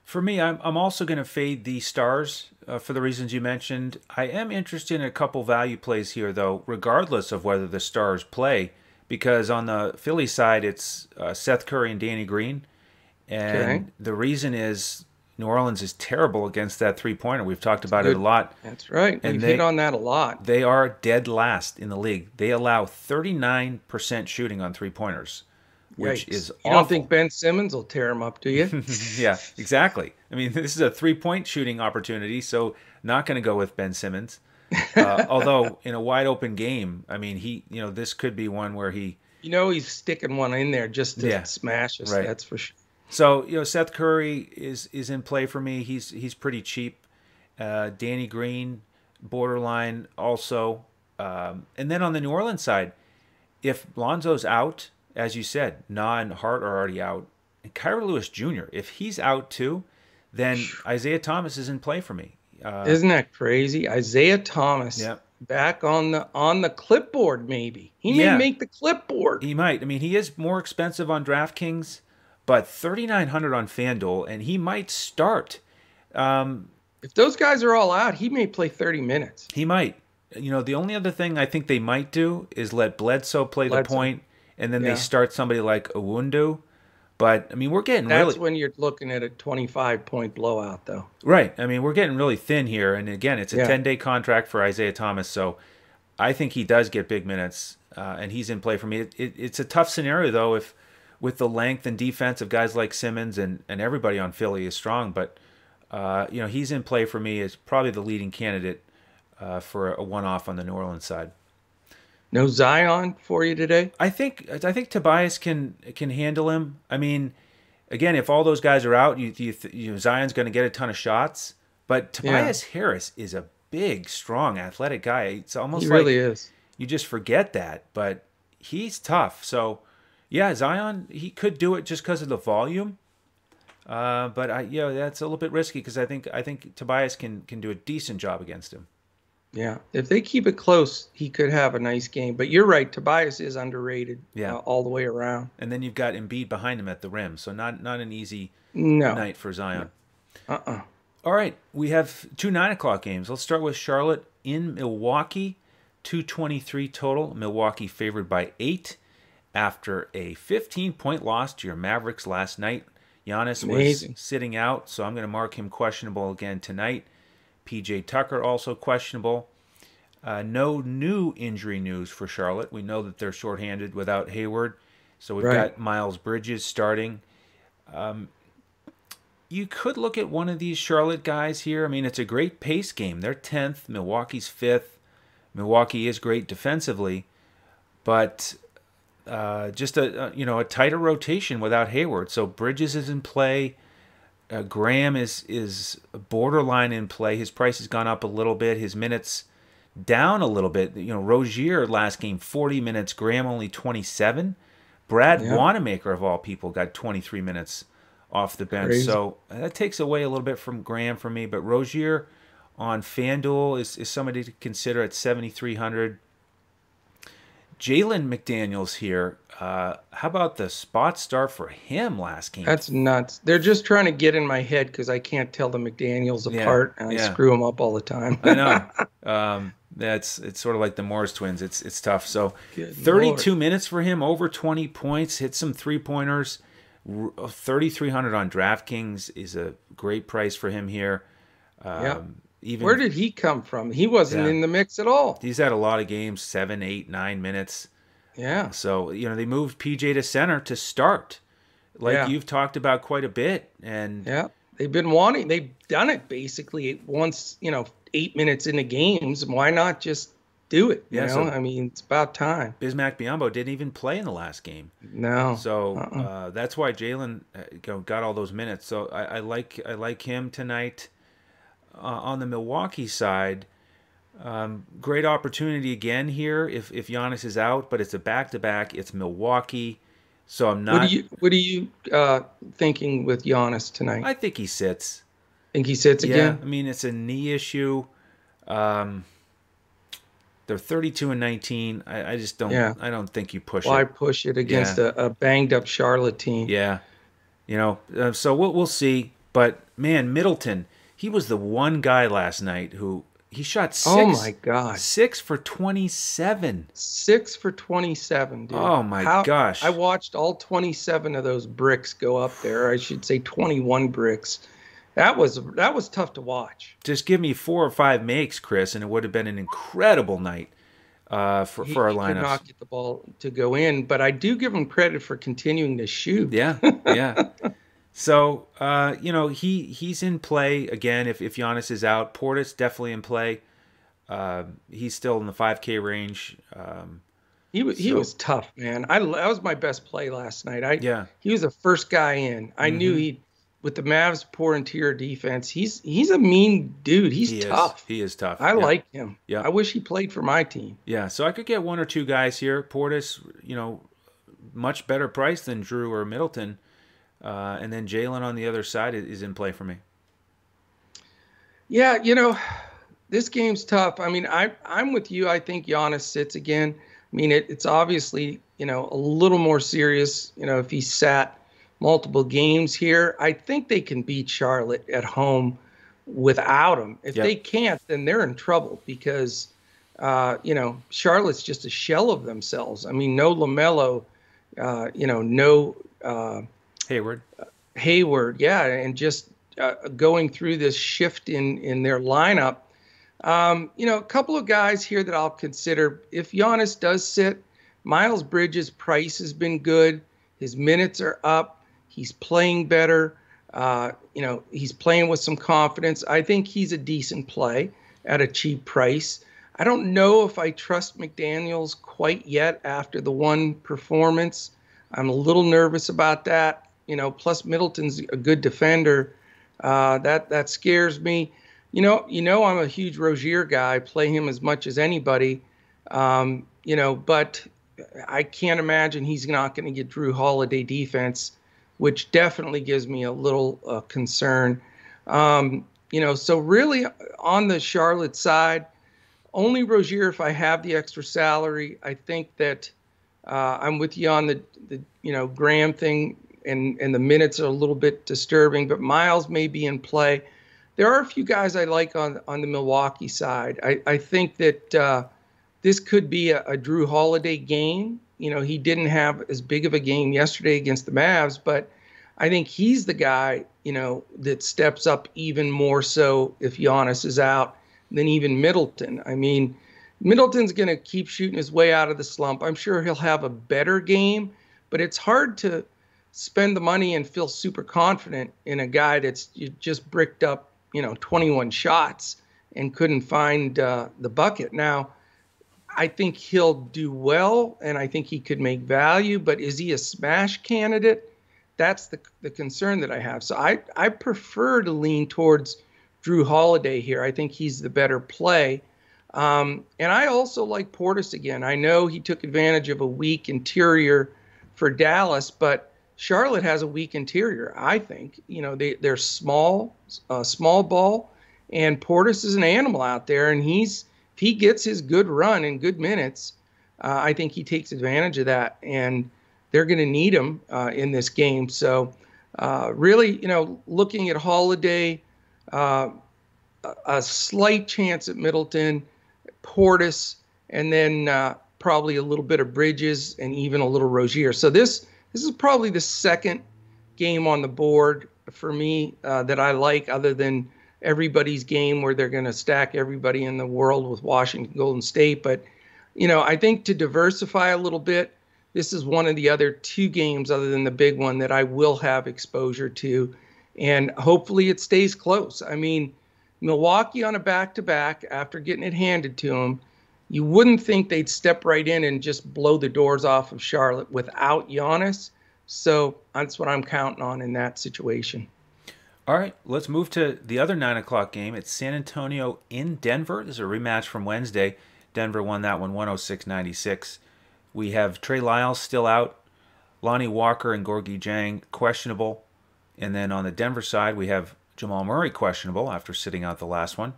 S1: For me, I'm, I'm also going to fade the stars uh, for the reasons you mentioned. I am interested in a couple value plays here, though, regardless of whether the stars play, because on the Philly side, it's uh, Seth Curry and Danny Green. And
S2: Okay.
S1: the reason is New Orleans is terrible against that three pointer. We've talked about it a lot.
S2: That's right.
S1: And
S2: We've
S1: they-
S2: hit on that a lot.
S1: They are dead last in the league. They allow 39% shooting on three pointers, which
S2: Yikes.
S1: is
S2: you don't think Ben Simmons will tear him up, do you? *laughs*
S1: yeah, exactly. I mean, this is a three point shooting opportunity, so not going to go with Ben Simmons. Uh, although in a wide open game, I mean, he, you know, this could be one where he.
S2: you know he's sticking one in there just to
S1: Yeah.
S2: smash us.
S1: Right.
S2: That's for sure.
S1: So you know, Seth Curry is is in play for me. He's he's pretty cheap. Uh, Danny Green, borderline also. Um, and then on the New Orleans side, if Lonzo's out as you said, Na and Hart are already out. And Kira Lewis Jr., if he's out too, then Isaiah Thomas is in play for me.
S2: Uh, Isn't that crazy? Isaiah Thomas
S1: yeah.
S2: back on the on the clipboard, maybe. He may yeah. make the clipboard.
S1: He might. I mean, he is more expensive on DraftKings, but 3900 on FanDuel, and he might start. Um,
S2: if those guys are all out, he may play 30 minutes.
S1: He might. You know, the only other thing I think they might do is let Bledsoe play Bledsoe. the point, and then yeah. they start somebody like Iwundu but I mean, we're getting
S2: That's
S1: really.
S2: when you're looking at a 25 point blowout, though.
S1: Right. I mean, we're getting really thin here, and again, it's a yeah. 10 day contract for Isaiah Thomas, so I think he does get big minutes, uh, and he's in play for me. It, it, it's a tough scenario though, if with the length and defense of guys like Simmons and and everybody on Philly is strong, but uh, you know he's in play for me as probably the leading candidate uh, for a one off on the New Orleans side.
S2: No Zion for you today?
S1: I think I think Tobias can can handle him. I mean, again, if all those guys are out, you you, you know, Zion's going to get a ton of shots. But Tobias yeah. Harris is a big, strong, athletic guy. It's almost
S2: he
S1: like
S2: really is.
S1: You just forget that, but he's tough. So, yeah, Zion he could do it just because of the volume. Uh, but I, yeah, that's a little bit risky because I think I think Tobias can can do a decent job against him.
S2: Yeah, if they keep it close, he could have a nice game. But you're right, Tobias is underrated. Yeah. Uh, all the way around.
S1: And then you've got Embiid behind him at the rim, so not not an easy
S2: no.
S1: night for Zion.
S2: Uh uh-uh. uh
S1: All right, we have two nine o'clock games. Let's start with Charlotte in Milwaukee. 223 total. Milwaukee favored by eight after a 15 point loss to your Mavericks last night. Giannis Amazing. was sitting out, so I'm going to mark him questionable again tonight. PJ Tucker also questionable. Uh, no new injury news for Charlotte. We know that they're shorthanded without Hayward. So we've right. got Miles Bridges starting. Um, you could look at one of these Charlotte guys here. I mean, it's a great pace game. They're 10th, Milwaukee's 5th. Milwaukee is great defensively, but uh, just a, a, you know a tighter rotation without Hayward. So Bridges is in play. Uh, Graham is is borderline in play. His price has gone up a little bit. His minutes down a little bit. You know, Rozier last game 40 minutes. Graham only 27. Brad yeah. Wanamaker of all people got 23 minutes off the bench. Crazy. So that takes away a little bit from Graham for me. But Rozier on FanDuel is, is somebody to consider at 7,300. Jalen McDaniels here uh, how about the spot star for him last game?
S2: That's nuts. They're just trying to get in my head because I can't tell the McDaniels apart, yeah, and I yeah. screw them up all the time.
S1: I know. *laughs* Um, that's it's sort of like the Morris twins. It's it's tough. So, Good 32 Lord. minutes for him, over 20 points, hit some three pointers. 3,300 on DraftKings is a great price for him here.
S2: Um, yeah. Even where did he come from? He wasn't yeah. in the mix at all.
S1: He's had a lot of games, seven, eight, nine minutes.
S2: Yeah.
S1: So, you know, they moved PJ to center to start, like yeah. you've talked about quite a bit. And
S2: yeah, they've been wanting, they've done it basically once, you know, eight minutes into games. Why not just do it? You yeah, know, so I mean, it's about time.
S1: Bismack Biyombo didn't even play in the last game.
S2: No.
S1: So uh-uh. uh, that's why Jalen uh, got all those minutes. So I, I like I like him tonight. Uh, on the Milwaukee side, um, great opportunity again here if if Giannis is out, but it's a back to back. It's Milwaukee, so I'm not.
S2: What are you What are you uh, thinking with Giannis tonight?
S1: I think he sits.
S2: Think he sits
S1: yeah,
S2: again?
S1: I mean, it's a knee issue. Um, they're 32 and 19. I, I just don't. Yeah. I don't think you push
S2: Why
S1: it.
S2: Why push it against yeah. a, a, banged up Charlotte team?
S1: Yeah, you know. Uh, so we'll we'll see. But man, Middleton, he was the one guy last night who he shot oh six.
S2: Oh my god!
S1: Six for twenty-seven.
S2: Six for twenty-seven, dude.
S1: Oh my How, gosh!
S2: I watched all twenty-seven of those bricks go up there. I should say twenty-one bricks. That was that was tough to watch.
S1: Just give me four or five makes, Chris, and it would have been an incredible night uh, for
S2: he,
S1: for our lineup
S2: he
S1: lineups. Could
S2: not get the ball to go in, but I do give him credit for continuing to shoot.
S1: Yeah, *laughs* yeah. So uh, you know he he's in play again. If if Giannis is out, Portis definitely in play. Uh, he's still in the 5K range. Um,
S2: he was so. he was tough, man. I that was my best play last night. I
S1: yeah.
S2: He was the first guy in. I mm-hmm. knew he with the Mavs poor interior defense. He's he's a mean dude. He's
S1: he
S2: tough.
S1: Is. He is tough.
S2: I yeah. like him. Yeah. I wish he played for my team.
S1: Yeah. So I could get one or two guys here. Portis, you know, much better price than Jrue or Middleton. Uh, and then Jalen on the other side is in play for me.
S2: Yeah, you know, this game's tough. I mean, I I'm with you. I think Giannis sits again. I mean, it, it's obviously you know a little more serious. You know, if he sat multiple games here, I think they can beat Charlotte at home without him. If yep. they can't, then they're in trouble because uh, you know Charlotte's just a shell of themselves. I mean, no LaMelo, uh, you know, no uh,
S1: Hayward.
S2: Hayward, yeah, and just uh, going through this shift in in their lineup. Um, you know, a couple of guys here that I'll consider. If Giannis does sit, Miles Bridges' price has been good. His minutes are up. He's playing better. Uh, you know, he's playing with some confidence. I think he's a decent play at a cheap price. I don't know if I trust McDaniels quite yet after the one performance. I'm a little nervous about that. You know, plus Middleton's a good defender. Uh, that that scares me. You know, you know, I'm a huge Rozier guy. Play him as much as anybody. Um, you know, but I can't imagine he's not going to get Jrue Holiday defense, which definitely gives me a little uh, concern. Um, you know, so really on the Charlotte side, only Rozier if I have the extra salary. I think that uh, I'm with you on the, the you know Graham thing, and and the minutes are a little bit disturbing, but Miles may be in play. There are a few guys I like on on the Milwaukee side. I I think that uh, this could be a, a Jrue Holiday game. You know, he didn't have as big of a game yesterday against the Mavs, but I think he's the guy, you know, that steps up even more so if Giannis is out than even Middleton. I mean, Middleton's going to keep shooting his way out of the slump. I'm sure he'll have a better game, but it's hard to spend the money and feel super confident in a guy that's just bricked up, you know, 21 shots and couldn't find uh, the bucket. Now, I think he'll do well, and I think he could make value. But is he a smash candidate? That's the the concern that I have. So I I prefer to lean towards Jrue Holiday here. I think he's the better play. Um, and I also like Portis again. I know he took advantage of a weak interior for Dallas, but Charlotte has a weak interior. I think you know they they're small, uh, small ball, and Portis is an animal out there, and he's if he gets his good run and good minutes, uh, I think he takes advantage of that, and they're going to need him uh, in this game. So, uh, really, you know, looking at Holiday, uh, a slight chance at Middleton, Portis, and then uh, probably a little bit of Bridges and even a little Rozier. So this this is probably the second game on the board for me uh, that I like, other than everybody's game where they're going to stack everybody in the world with Washington Golden State. But, you know, I think to diversify a little bit, this is one of the other two games other than the big one that I will have exposure to. And hopefully it stays close. I mean, Milwaukee on a back to back after getting it handed to them, you wouldn't think they'd step right in and just blow the doors off of Charlotte without Giannis. So that's what I'm counting on in that situation.
S1: All right, let's move to the other nine o'clock game. It's San Antonio in Denver. This is a rematch from Wednesday. Denver won that one 106 96. We have Trey Lyles still out, Lonnie Walker and Gorgui Dieng questionable. And then on the Denver side, we have Jamal Murray questionable after sitting out the last one.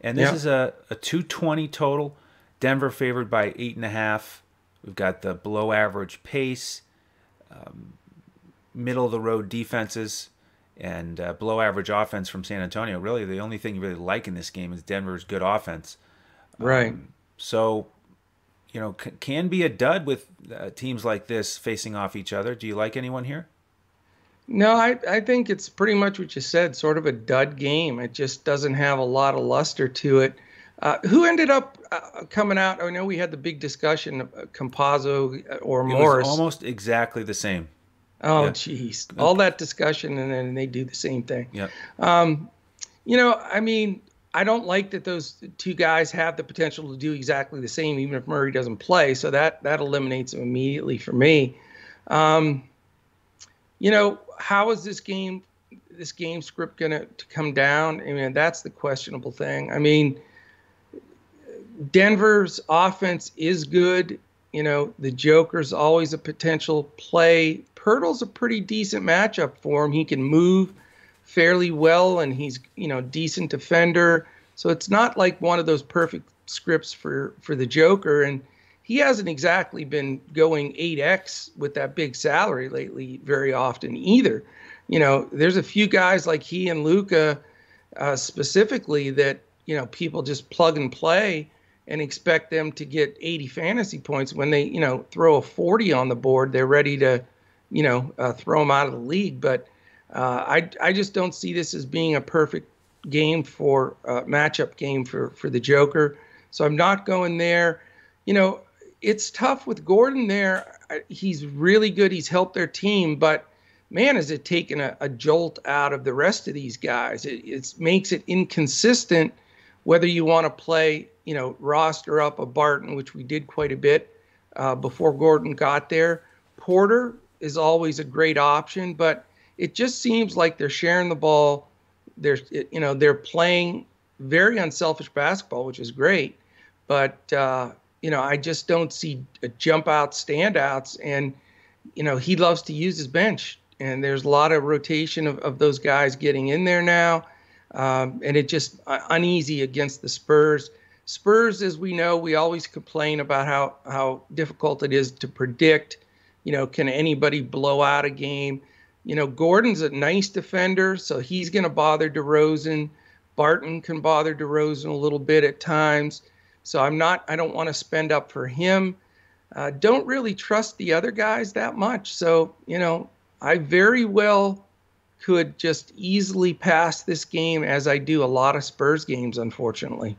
S1: And this yeah. is a, a 220 total. Denver favored by 8.5. We've got the below average pace, um, middle of the road defenses and uh, below average offense from San Antonio. Really, the only thing you really like in this game is Denver's good offense.
S2: Right. Um,
S1: so, you know, c- can be a dud with uh, teams like this facing off each other. Do you like anyone here?
S2: No, I, I think it's pretty much what you said, sort of a dud game. It just doesn't have a lot of luster to it. Uh, who ended up uh, coming out? I know we had the big discussion of uh, Campazzo uh, or Morris.
S1: almost exactly the same.
S2: Oh, jeez. Yeah. All that discussion, and then they do the same thing.
S1: Yeah.
S2: Um, you know, I mean, I don't like that those two guys have the potential to do exactly the same, even if Murray doesn't play. So that that eliminates them immediately for me. Um, you know, how is this game this game script going to come down? I mean, that's the questionable thing. I mean, Denver's offense is good You know, the Joker's always a potential play. Poeltl's a pretty decent matchup for him. He can move fairly well, and he's you know decent defender. So it's not like one of those perfect scripts for for the Joker, and he hasn't exactly been going 8x with that big salary lately very often either. You know, there's a few guys like he and Luka uh, specifically that you know people just plug and play and expect them to get 80 fantasy points when they you know throw a 40 on the board they're ready to you know uh, throw them out of the league but uh, I I just don't see this as being a perfect game for uh, matchup game for for the Joker. So I'm not going there. You know, it's tough with Gordon there. He's really good. He's helped their team, but man, has it taken a, a jolt out of the rest of these guys. It makes it inconsistent whether you want to play, you know, roster up a Barton, which we did quite a bit uh, before Gordon got there. Porter is always a great option, but it just seems like they're sharing the ball. They're you know they're playing very unselfish basketball, which is great. But uh, you know I just don't see a jump out standouts, and you know he loves to use his bench, and there's a lot of rotation of, of those guys getting in there now, um, and it just uh, uneasy against the Spurs. Spurs, as we know, we always complain about how how difficult it is to predict. You know, can anybody blow out a game? You know, Gordon's a nice defender, so he's going to bother DeRozan. Barton can bother DeRozan a little bit at times. So I'm not, I don't want to spend up for him. Uh, don't really trust the other guys that much. So, you know, I very well could just easily pass this game as I do a lot of Spurs games, unfortunately.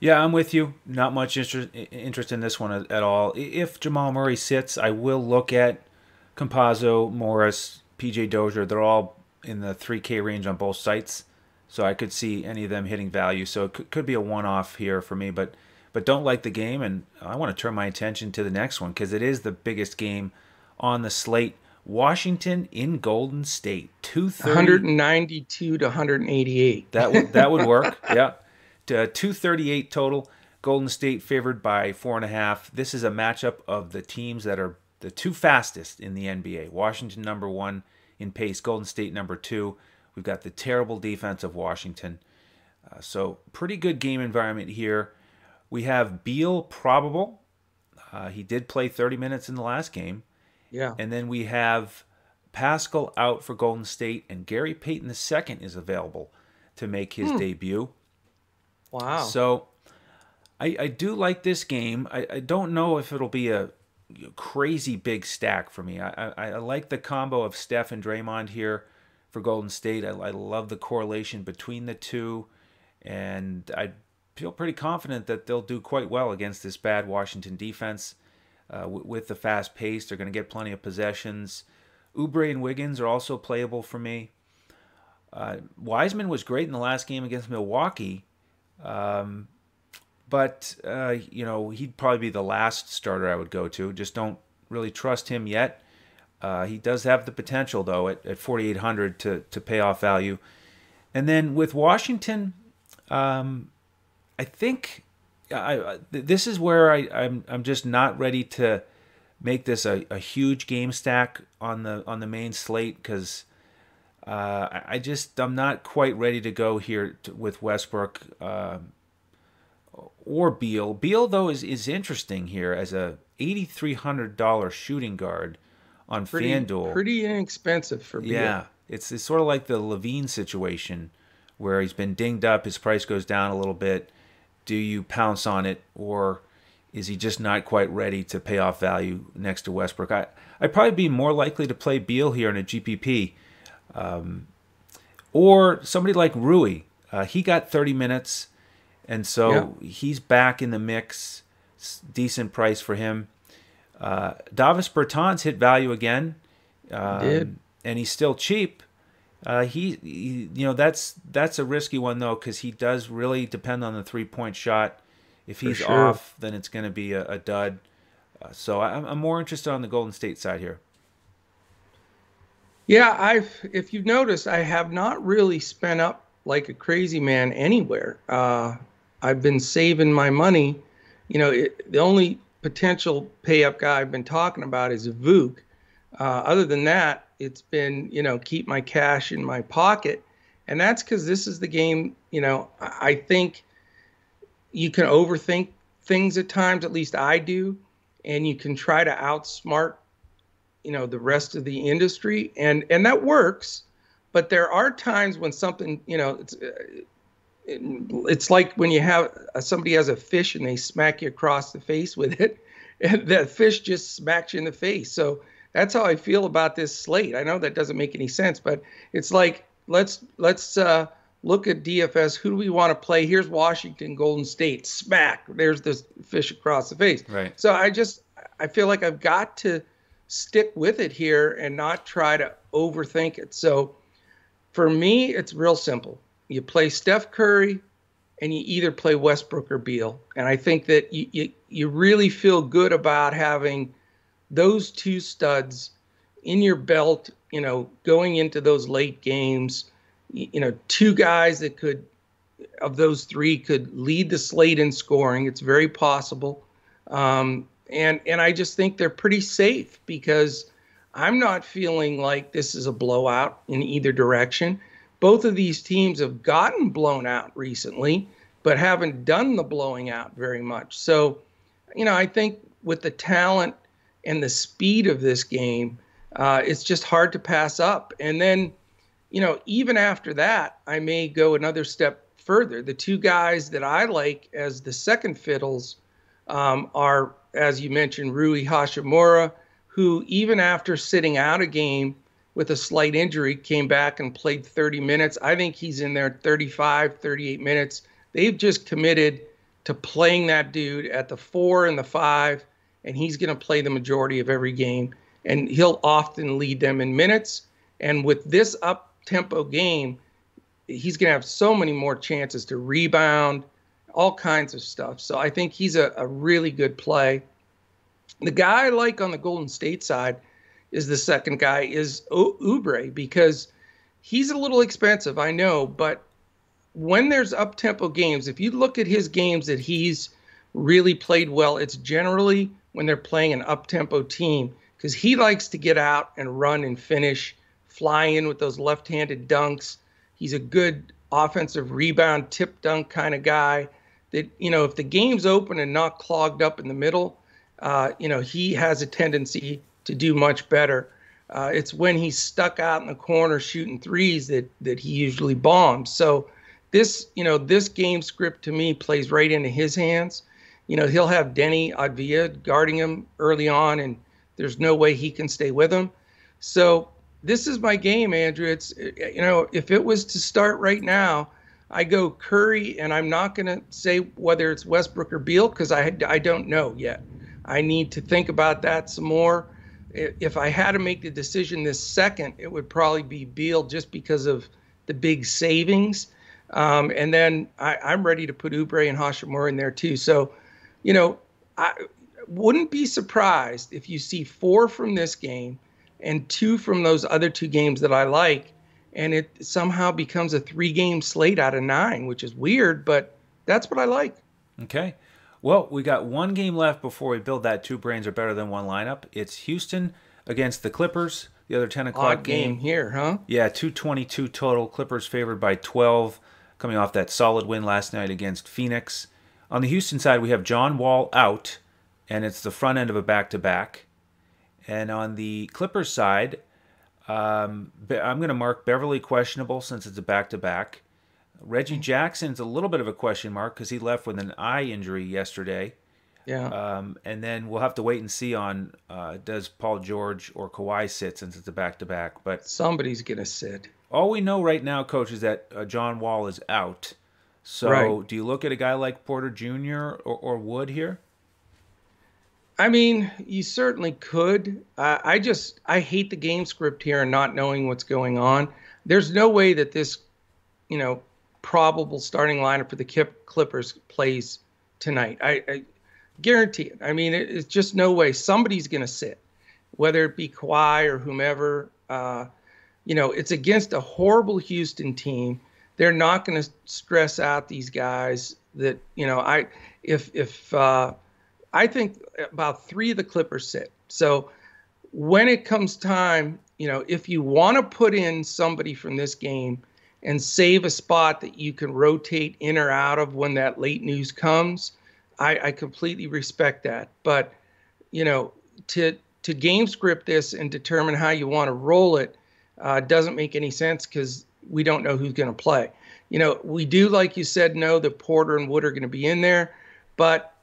S1: Yeah, I'm with you. Not much interest interest in this one at all. If Jamal Murray sits, I will look at Campazzo, Morris, PJ Dozier, they're all in the 3K range on both sites. So I could see any of them hitting value. So it could, could be a one-off here for me, but but don't like the game, and I want to turn my attention to the next one because it is the biggest game on the slate. Washington in Golden State,
S2: 192 to 188.
S1: That would that would work. *laughs* yeah, to 238 total. Golden State favored by four and a half. This is a matchup of the teams that are the two fastest in the NBA. Washington number one in pace, Golden State number two. We've got the terrible defense of Washington. Uh, so pretty good game environment here. We have Beal probable. Uh, he did play 30 minutes in the last game.
S2: Yeah.
S1: And then we have Pascal out for Golden State, and Gary Payton II is available to make his hmm. debut.
S2: Wow.
S1: So I, I do like this game. I, I don't know if it'll be a crazy big stack for me. I, I, I, like the combo of Steph and Draymond here for Golden State. I, I love the correlation between the two, and I feel pretty confident that they'll do quite well against this bad Washington defense. Uh, with the fast pace, they're going to get plenty of possessions. Oubre and Wiggins are also playable for me. Uh, Wiseman was great in the last game against Milwaukee. Um, but uh, you know he'd probably be the last starter I would go to. Just don't really trust him yet. Uh, he does have the potential though at, at 4,800 to to pay off value. And then with Washington, um, I think I, this is where I, I'm I'm just not ready to make this a, a huge game stack on the on the main slate because uh, I just I'm not quite ready to go here to, with Westbrook. Uh, or Beal. Beal though is, is interesting here as a eighty three hundred dollar shooting guard on
S2: pretty,
S1: FanDuel.
S2: Pretty inexpensive for Beal.
S1: Yeah, it's it's sort of like the LaVine situation where he's been dinged up, his price goes down a little bit. Do you pounce on it or is he just not quite ready to pay off value next to Westbrook? I I'd probably be more likely to play Beal here in a GPP. Um, or somebody like Rui. Uh, he got 30 minutes and so yeah. he's back in the mix. Decent price for him. Uh, Davis Bertans hit value again.
S2: Um, did.
S1: And he's still cheap. Uh, he, he, you know, that's that's a risky one though because he does really depend on the three point shot. If he's sure. off, then it's going to be a, a dud. Uh, so I'm, I'm more interested on the Golden State side here.
S2: Yeah, I've if you've noticed, I have not really spent up like a crazy man anywhere. Uh, I've been saving my money. You know, it, the only potential pay up guy I've been talking about is Vuk. Uh, other than that, it's been you know keep my cash in my pocket, and that's because this is the game. You know, I think you can overthink things at times. At least I do, and you can try to outsmart you know the rest of the industry, and and that works. But there are times when something you know it's it's like when you have uh, somebody has a fish and they smack you across the face with it *laughs* and that fish just smacks you in the face so that's how i feel about this slate. I know that doesn't make any sense but it's like let's let's uh, look at dfs who do we want to play? Here's washington golden state smack there's this fish across the face.
S1: Right.
S2: So i just i feel like i've got to stick with it here and not try to overthink it. So for me it's real simple. You play Steph Curry, and you either play Westbrook or Beal. And I think that you, you, you really feel good about having those two studs in your belt, you know, going into those late games. You know, two guys that could, of those three, could lead the slate in scoring. It's very possible. Um, and and I just think they're pretty safe because I'm not feeling like this is a blowout in either direction both of these teams have gotten blown out recently, but haven't done the blowing out very much. So, you know, I think with the talent and the speed of this game, uh, it's just hard to pass up. And then, you know, even after that, I may go another step further. The two guys that I like as the second fiddles um, are, as you mentioned, Rui Hachimura, who even after sitting out a game with a slight injury, came back and played 30 minutes. I think he's in there 35, 38 minutes. They've just committed to playing that dude at the four and the five, and he's going to play the majority of every game. And he'll often lead them in minutes. And with this up tempo game, he's going to have so many more chances to rebound, all kinds of stuff. So I think he's a, a really good play. The guy I like on the Golden State side is the second guy is Oubre because he's a little expensive, I know, but when there's up tempo games, if you look at his games that he's really played well, it's generally when they're playing an up tempo team because he likes to get out and run and finish, fly in with those left handed dunks. He's a good offensive rebound, tip dunk kind of guy. That, you know, if the game's open and not clogged up in the middle, uh, you know, he has a tendency to do much better. Uh, it's when he's stuck out in the corner shooting threes that that he usually bombs. So this, you know, this game script to me plays right into his hands. You know, he'll have Deni Avdija guarding him early on, and there's no way he can stay with him. So this is my game, Andrew. It's you know, if it was to start right now, I go Curry, and I'm not going to say whether it's Westbrook or Beal because I I don't know yet. I need to think about that some more if I had to make the decision this second, it would probably be Beal just because of the big savings. Um, and then I, am ready to put Oubre and Hachimura in there too. So, you know, I wouldn't be surprised if you see four from this game and two from those other two games that I like, and it somehow becomes a three game slate out of nine, which is weird, but that's what I like.
S1: Okay. Well, we got one game left before we build that two brains are better than one lineup. It's Houston against the Clippers. The other 10 o'clock
S2: Odd game,
S1: game
S2: here, huh?
S1: Yeah, 222 total. Clippers favored by 12, coming off that solid win last night against Phoenix. On the Houston side, we have John Wall out, and it's the front end of a back to back. And on the Clippers side, um, I'm going to mark Beverley questionable since it's a back to back. Reggie Jackson's a little bit of a question mark because he left with an eye injury yesterday.
S2: Yeah.
S1: Um, and then we'll have to wait and see on uh, does Paul George or Kawhi sit since it's a back to back. But
S2: somebody's gonna sit.
S1: All we know right now, coach, is that uh, John Wall is out. So right. do you look at a guy like Porter Jr. or, or Wood here?
S2: I mean, you certainly could. Uh, I just I hate the game script here and not knowing what's going on. There's no way that this, you know, probable starting lineup for the Clippers plays tonight. I, I guarantee it. I mean, it, it's just no way somebody's going to sit, whether it be Kawhi or whomever. Uh, you know, it's against a horrible Houston team. They're not going to stress out these guys. That you know, I if if uh, I think about three of the Clippers sit. So when it comes time, you know, if you want to put in somebody from this game and save a spot that you can rotate in or out of when that late news comes, I, I completely respect that. But you know, to to game script this and determine how you want to roll it uh, doesn't make any sense because we don't know who's going to play. You know, we do, like you said, know that Porter and Wood are going to be in there, but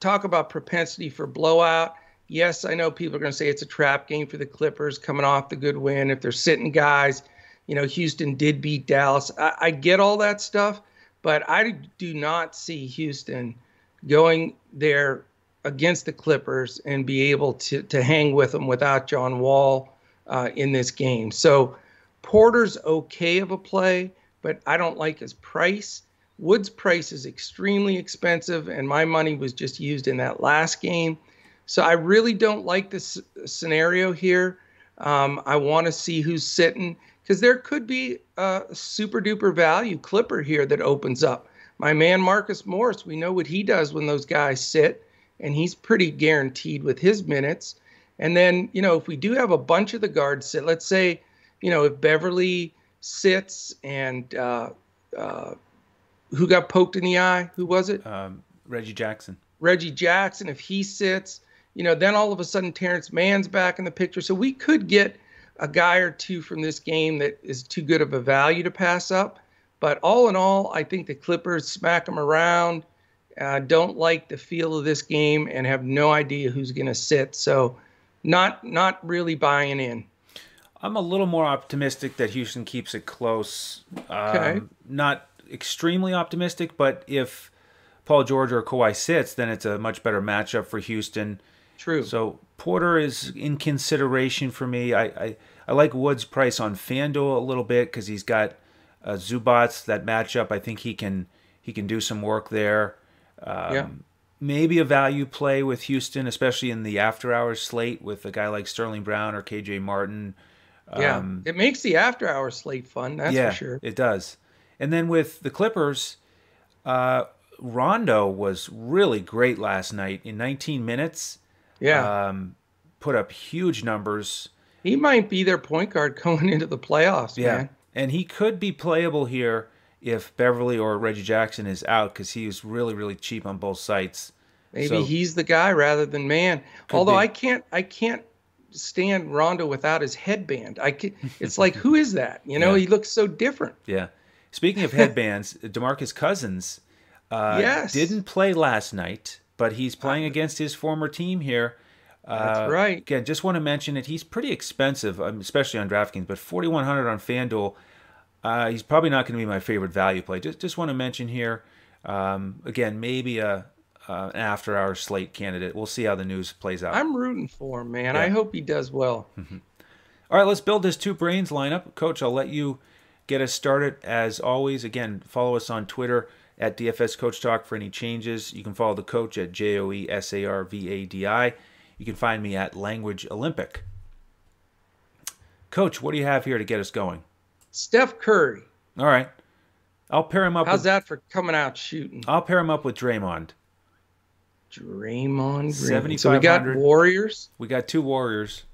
S2: talk about propensity for blowout. Yes, I know people are going to say it's a trap game for the Clippers coming off the good win. If they're sitting guys, you know, Houston did beat Dallas. I, I get all that stuff, but I do not see Houston going there against the Clippers and be able to to hang with them without John Wall uh, in this game. So Porter's okay of a play, but I don't like his price. Wood's price is extremely expensive, and my money was just used in that last game. So I really don't like this scenario here. Um, I want to see who's sitting because there could be a super duper value clipper here that opens up. My man Marcus Morris, we know what he does when those guys sit and he's pretty guaranteed with his minutes. And then, you know, if we do have a bunch of the guards sit, let's say, you know, if Beverley sits and uh, uh, who got poked in the eye? Who was it?
S1: Um, Reggie Jackson.
S2: Reggie Jackson. If he sits, you know, then all of a sudden Terance Mann's back in the picture. So we could get a guy or two from this game that is too good of a value to pass up. But all in all, I think the Clippers smack them around uh, don't like the feel of this game and have no idea who's going to sit. So, not not really buying in.
S1: I'm a little more optimistic that Houston keeps it close. Um. Not extremely optimistic, but if Paul George or Kawhi sits, then it's a much better matchup for Houston.
S2: True.
S1: So Porter is in consideration for me. I I, I like Wood's price on FanDuel a little bit because he's got uh, Zubac that matchup. I think he can he can do some work there. Um, yeah. Maybe a value play with Houston, especially in the after hours slate with a guy like Sterling Brown or KJ Martin.
S2: Yeah, um, it makes the after hour slate fun. That's yeah, for sure.
S1: It does. And then with the Clippers, uh, Rondo was really great last night in 19 minutes.
S2: Yeah.
S1: Um, put up huge numbers.
S2: He might be their point guard *laughs* going into the playoffs, yeah. Man.
S1: And he could be playable here if Beverley or Reggie Jackson is out because he was really really cheap on both sites.
S2: Maybe so, he's the guy rather than man. Although be. I can't I can't stand Rondo without his headband. I can, *laughs* it's like who is that? You know, yeah. he looks so different.
S1: Yeah. Speaking of headbands, *laughs* DeMarcus Cousins uh, yes. didn't play last night, but he's playing against his former team here.
S2: That's uh, right.
S1: Again, just want to mention it. He's pretty expensive, um, especially on DraftKings, but 4100 on FanDuel. Uh, he's probably not going to be my favorite value play. Just just want to mention here, um, again, maybe a uh, an after hour slate candidate. We'll see how the news plays out.
S2: I'm rooting for him, man. Yeah. I hope he does well.
S1: Mm-hmm. All right, let's build this two brains lineup, Coach. I'll let you get us started. As always, again, follow us on Twitter at DFS Coach Talk for any changes. You can follow the coach at J O E S A R V A D I. You can find me at Language Olympic. Coach, what do you have here to get us going?
S2: Steph Curry.
S1: All right. I'll pair him up.
S2: How's
S1: with,
S2: that for coming out shooting?
S1: I'll pair him up with Draymond.
S2: Draymond Green. So we got Warriors.
S1: We got two Warriors.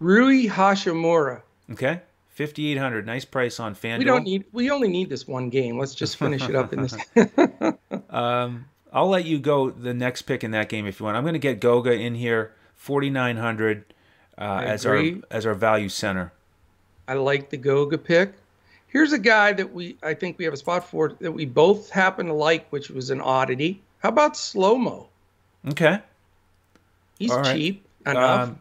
S2: Rui Hachimura.
S1: Okay. 5800 nice price on FanDuel.
S2: We don't need we only need this one game. Let's just finish it up in this. *laughs* *laughs*
S1: um, I'll let you go the next pick in that game if you want. I'm going to get Goga in here 4900 uh, as our as our value center.
S2: I like the Goga pick. Here's a guy that we I think we have a spot for that we both happen to like, which was an oddity. How about slow mo?
S1: Okay.
S2: He's cheap enough. Um,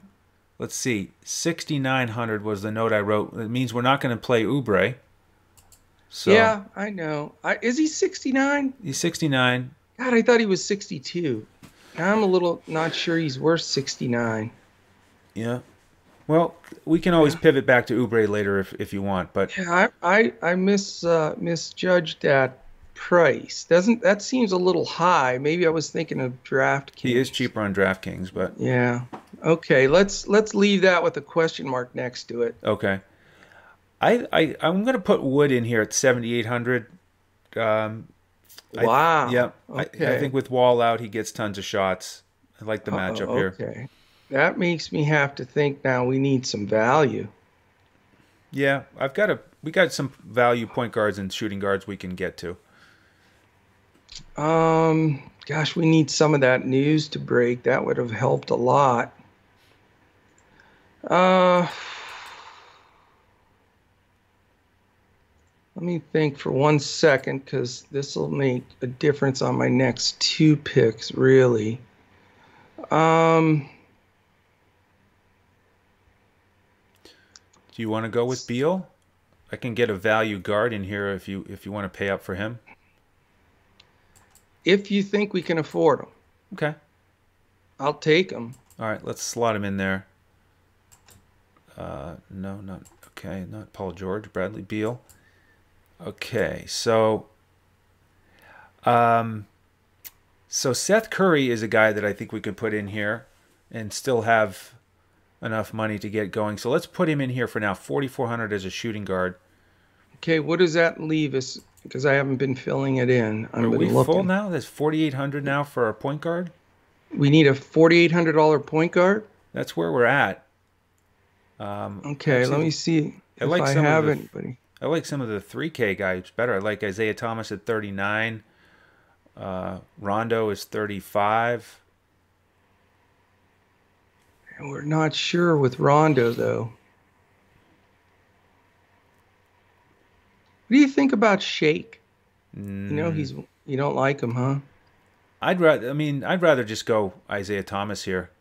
S1: let's see. Sixty nine hundred was the note I wrote. It means we're not going to play Oubre.
S2: So yeah, I know. I, is he sixty nine?
S1: He's sixty nine.
S2: God, I thought he was sixty two. I'm a little not sure he's worth sixty nine.
S1: Yeah. Well, we can always pivot back to Oubre later if, if you want, but
S2: yeah, I I, I miss uh, misjudged that price. Doesn't that seems a little high? Maybe I was thinking of DraftKings.
S1: He is cheaper on DraftKings, but
S2: yeah. Okay, let's let's leave that with a question mark next to it.
S1: Okay. I, I I'm gonna put Wood in here at 7,800. Um,
S2: Wow.
S1: I, yeah. Okay. I, I, think with Wall out, he gets tons of shots. I like the matchup
S2: Uh-oh,
S1: here.
S2: Okay. That makes me have to think now we need some value.
S1: Yeah, I've got a we got some value point guards and shooting guards we can get to.
S2: Um, gosh, we need some of that news to break. That would have helped a lot. Uh, let me think for one second because this will make a difference on my next two picks, really. Um,
S1: Do you want to go with Beal? I can get a value guard in here if you if you want to pay up for him.
S2: If you think we can afford them.
S1: Okay.
S2: I'll take them.
S1: All right, let's slot him in there. Uh, no, not okay. Not Paul George. Bradley Beal. Okay, so, um, so Seth Curry is a guy that I think we could put in here, and still have enough money to get going. So let's put him in here for now. Forty four hundred as a shooting guard.
S2: Okay, what does that leave us? Because I haven't been filling it in.
S1: I've Are we looking. full now? There's forty eight hundred now for our point guard.
S2: We need a forty eight hundred dollar point guard.
S1: That's where we're at.
S2: Um, okay, let me see I like I have
S1: the,
S2: anybody.
S1: I like some of the 3K guys better. I like Isaiah Thomas at 39. Uh, Rondo is 35.
S2: We're not sure with Rondo, though. What do you think about Shake? Mm. You know, he's you don't like him, huh?
S1: I'd rather. I mean, I'd rather just go Isaiah Thomas here.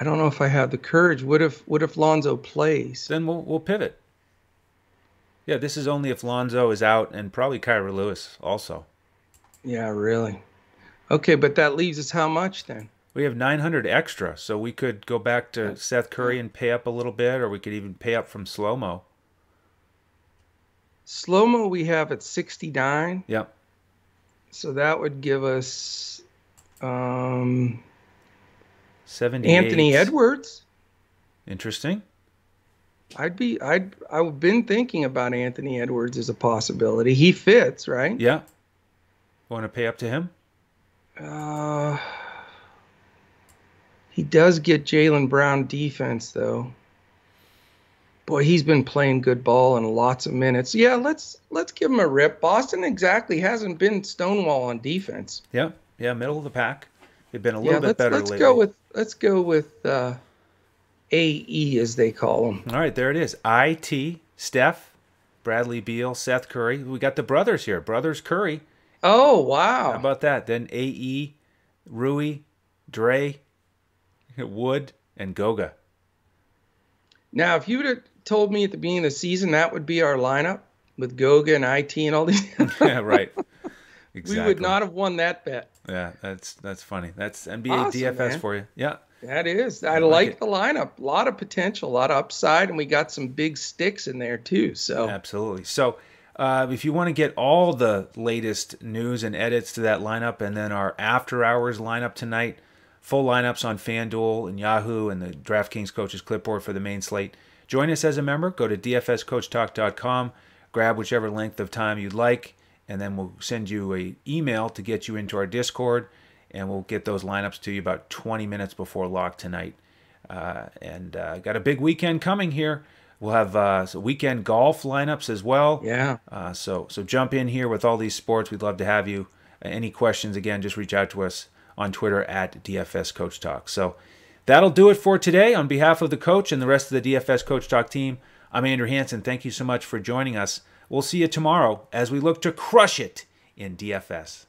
S2: I don't know if I have the courage. What if what if Lonzo plays?
S1: Then we'll we'll pivot. Yeah, this is only if Lonzo is out and probably Kira Lewis also.
S2: Yeah, really. Okay, but that leaves us how much then?
S1: We have 900 extra, so we could go back to Seth Curry and pay up a little bit, or we could even pay up from Slow Mo.
S2: Slow Mo we have at 69.
S1: Yep.
S2: So that would give us um,
S1: 70
S2: Anthony Edwards.
S1: Interesting.
S2: I'd be I'd I've been thinking about Anthony Edwards as a possibility. He fits, right?
S1: Yeah. Want to pay up to him?
S2: Uh he does get Jaylen Brown defense though. Boy, he's been playing good ball and lots of minutes. Yeah, let's let's give him a rip. Boston exactly hasn't been Stonewall on defense.
S1: Yeah, yeah, middle of the pack. They've been a little yeah, bit let's, better
S2: let's
S1: lately.
S2: go with let's go with uh, AE as they call them.
S1: All right, there it is. IT Steph, Bradley Beal, Seth Curry. We got the brothers here. Brothers Curry.
S2: Oh wow!
S1: How about that? Then AE, Rui, Dre, *laughs* Wood, and Goga.
S2: Now, if you would have told me at the beginning of the season that would be our lineup with Goga and IT and all these, *laughs*
S1: yeah, right. Exactly. *laughs*
S2: We would not have won that bet.
S1: Yeah, that's that's funny. That's NBA awesome, DFS man. for you. Yeah.
S2: That is. I, I like, like the lineup. A lot of potential, a lot of upside, and we got some big sticks in there too. So
S1: absolutely. So uh, if you want to get all the latest news and edits to that lineup, and then our after hours lineup tonight, full lineups on FanDuel and Yahoo and the DraftKings coaches clipboard for the main slate. Join us as a member. Go to dfscoachtalk.com. Grab whichever length of time you'd like, and then we'll send you a email to get you into our Discord and we'll get those lineups to you about 20 minutes before lock tonight. Uh, and uh, got a big weekend coming here. We'll have uh, weekend golf lineups as well.
S2: Yeah.
S1: Uh, so so jump in here with all these sports. We'd love to have you. any questions again? Just reach out to us on Twitter at DFS Coach Talk. So that'll do it for today. On behalf of the coach and the rest of the DFS Coach Talk team, I'm Andrew Hanson. Thank you so much for joining us. We'll see you tomorrow as we look to crush it in DFS.